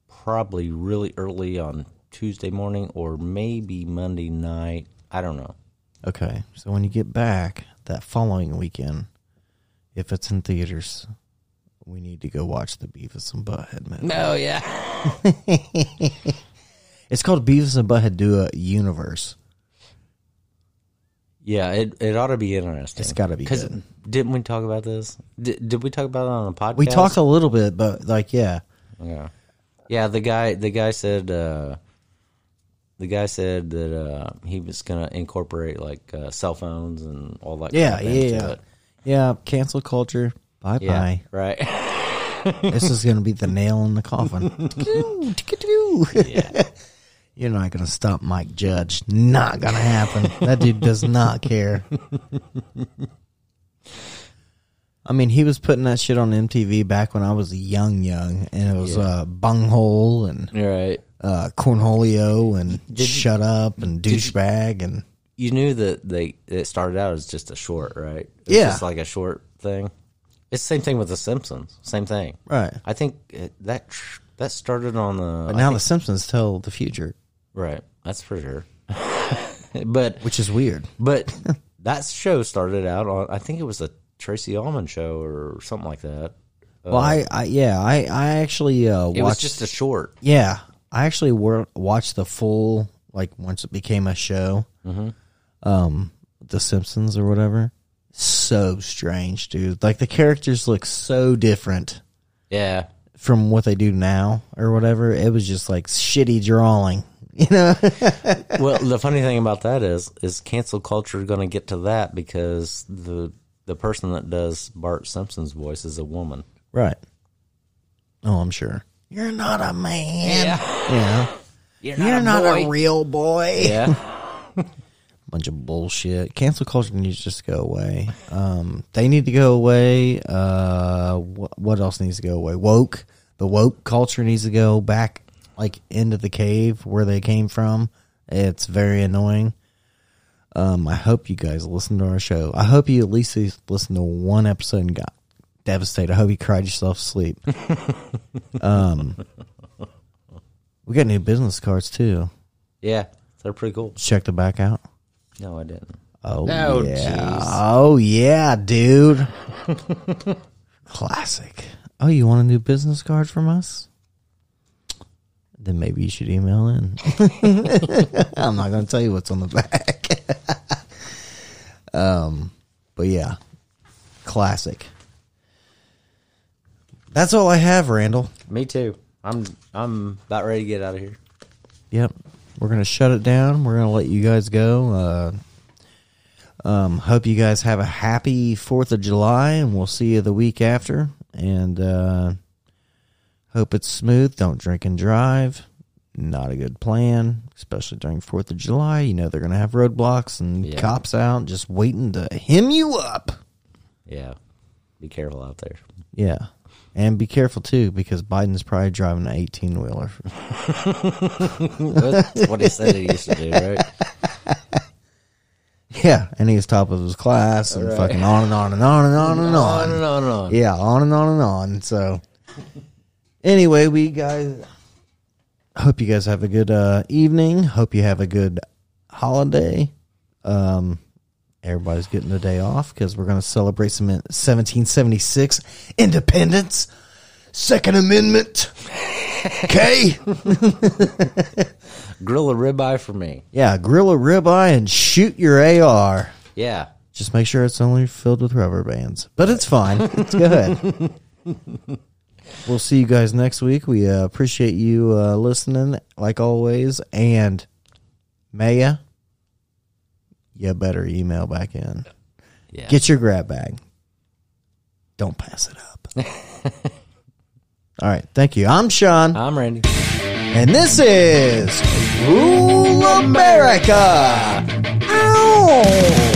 probably really early on Tuesday morning or maybe Monday night. I don't know. Okay. So when you get back that following weekend, if it's in theaters, we need to go watch the Beavis and Butthead movie. Oh yeah. It's called Beavis and Butthead Do a Universe. Yeah, it it ought to be interesting. It's gotta be because didn't we talk about this? Did, did we talk about it on the podcast? We talked a little bit, but like, yeah, Yeah, yeah. The guy, the guy said, uh, the guy said that uh, he was gonna incorporate like uh, cell phones and all that. yeah, kind of yeah, yeah, yeah. Cancel culture. Bye yeah. bye. Right. this is gonna be the nail in the coffin. yeah. You're not gonna stop Mike Judge. Not gonna happen. That dude does not care. I mean, he was putting that shit on MTV back when I was young, young, and it was Yeah. uh, bunghole and You're right. Uh, cornholio and Did you- shut up and douchebag and You knew that they it started out as just a short, right? It's Yeah. just like a short thing. It's the same thing with The Simpsons. Same thing. right. I think it, that that started on the. But now think- the Simpsons tell the future, right. That's for sure. but which is weird. but that show started out on. I think it was a Tracey Ullman show or something like that. Well, I, I yeah, I I actually uh, It was just a short. yeah, I actually wor- watched the full like once it became a show. Mm-hmm. Um, The Simpsons or whatever. So strange, dude. Like the characters look so different Yeah. from what they do now or whatever. It was just like shitty drawing, you know. well, the funny thing about that is, is cancel culture going to get to that because the the person that does Bart Simpson's voice is a woman. right. Oh, I'm sure. You're not a man. Yeah. You're You're not a real boy. Yeah. bunch of bullshit. Cancel culture needs to just go away. Um, they need to go away. Uh, wh- what else needs to go away? Woke. The woke culture needs to go back, like into the cave where they came from. It's very annoying. Um, I hope you guys listen to our show. I hope you at least listen to one episode and got devastated. I hope you cried yourself to sleep. um, we got new business cards too. yeah. They're pretty cool. Check the back out. No, I didn't. Oh No, yeah. jeez. Oh yeah, dude. Classic. Oh, you want a new business card from us? Then maybe you should email in. I'm not going to tell you what's on the back. um, but yeah, classic. That's all I have, Randall. Me too. I'm I'm about ready to get out of here. Yep. We're gonna shut it down. We're gonna let you guys go. Uh, um, hope you guys have a happy Fourth of July, and we'll see you the week after. And uh, hope it's smooth. Don't drink and drive. Not a good plan, especially during Fourth of July. You know they're gonna have roadblocks and Yeah. cops out just waiting to hem you up. Yeah. Be careful out there. Yeah. And be careful too, because Biden's probably driving an eighteen wheeler. That's what he said he used to do, right? Yeah, and he's top of his class and Right. fucking on and on and on and on and on. On and on and on. Yeah, on and on and on. So, Anyway, we guys hope you guys have a good uh, evening. Hope you have a good holiday. Um, everybody's getting a day off because we're going to celebrate some 1776 independence, Second Amendment. Okay. Grill a ribeye for me. yeah, grill a ribeye and shoot your AR. Yeah. Just make sure it's only filled with rubber bands. But it's fine. It's good. we'll see you guys next week. We uh, appreciate you uh, listening, like always. And Maya, you better email back in. Yeah. Get your grab bag. Don't pass it up. All right. Thank you. I'm Sean, I'm Randy. and this is Rule America. Ow!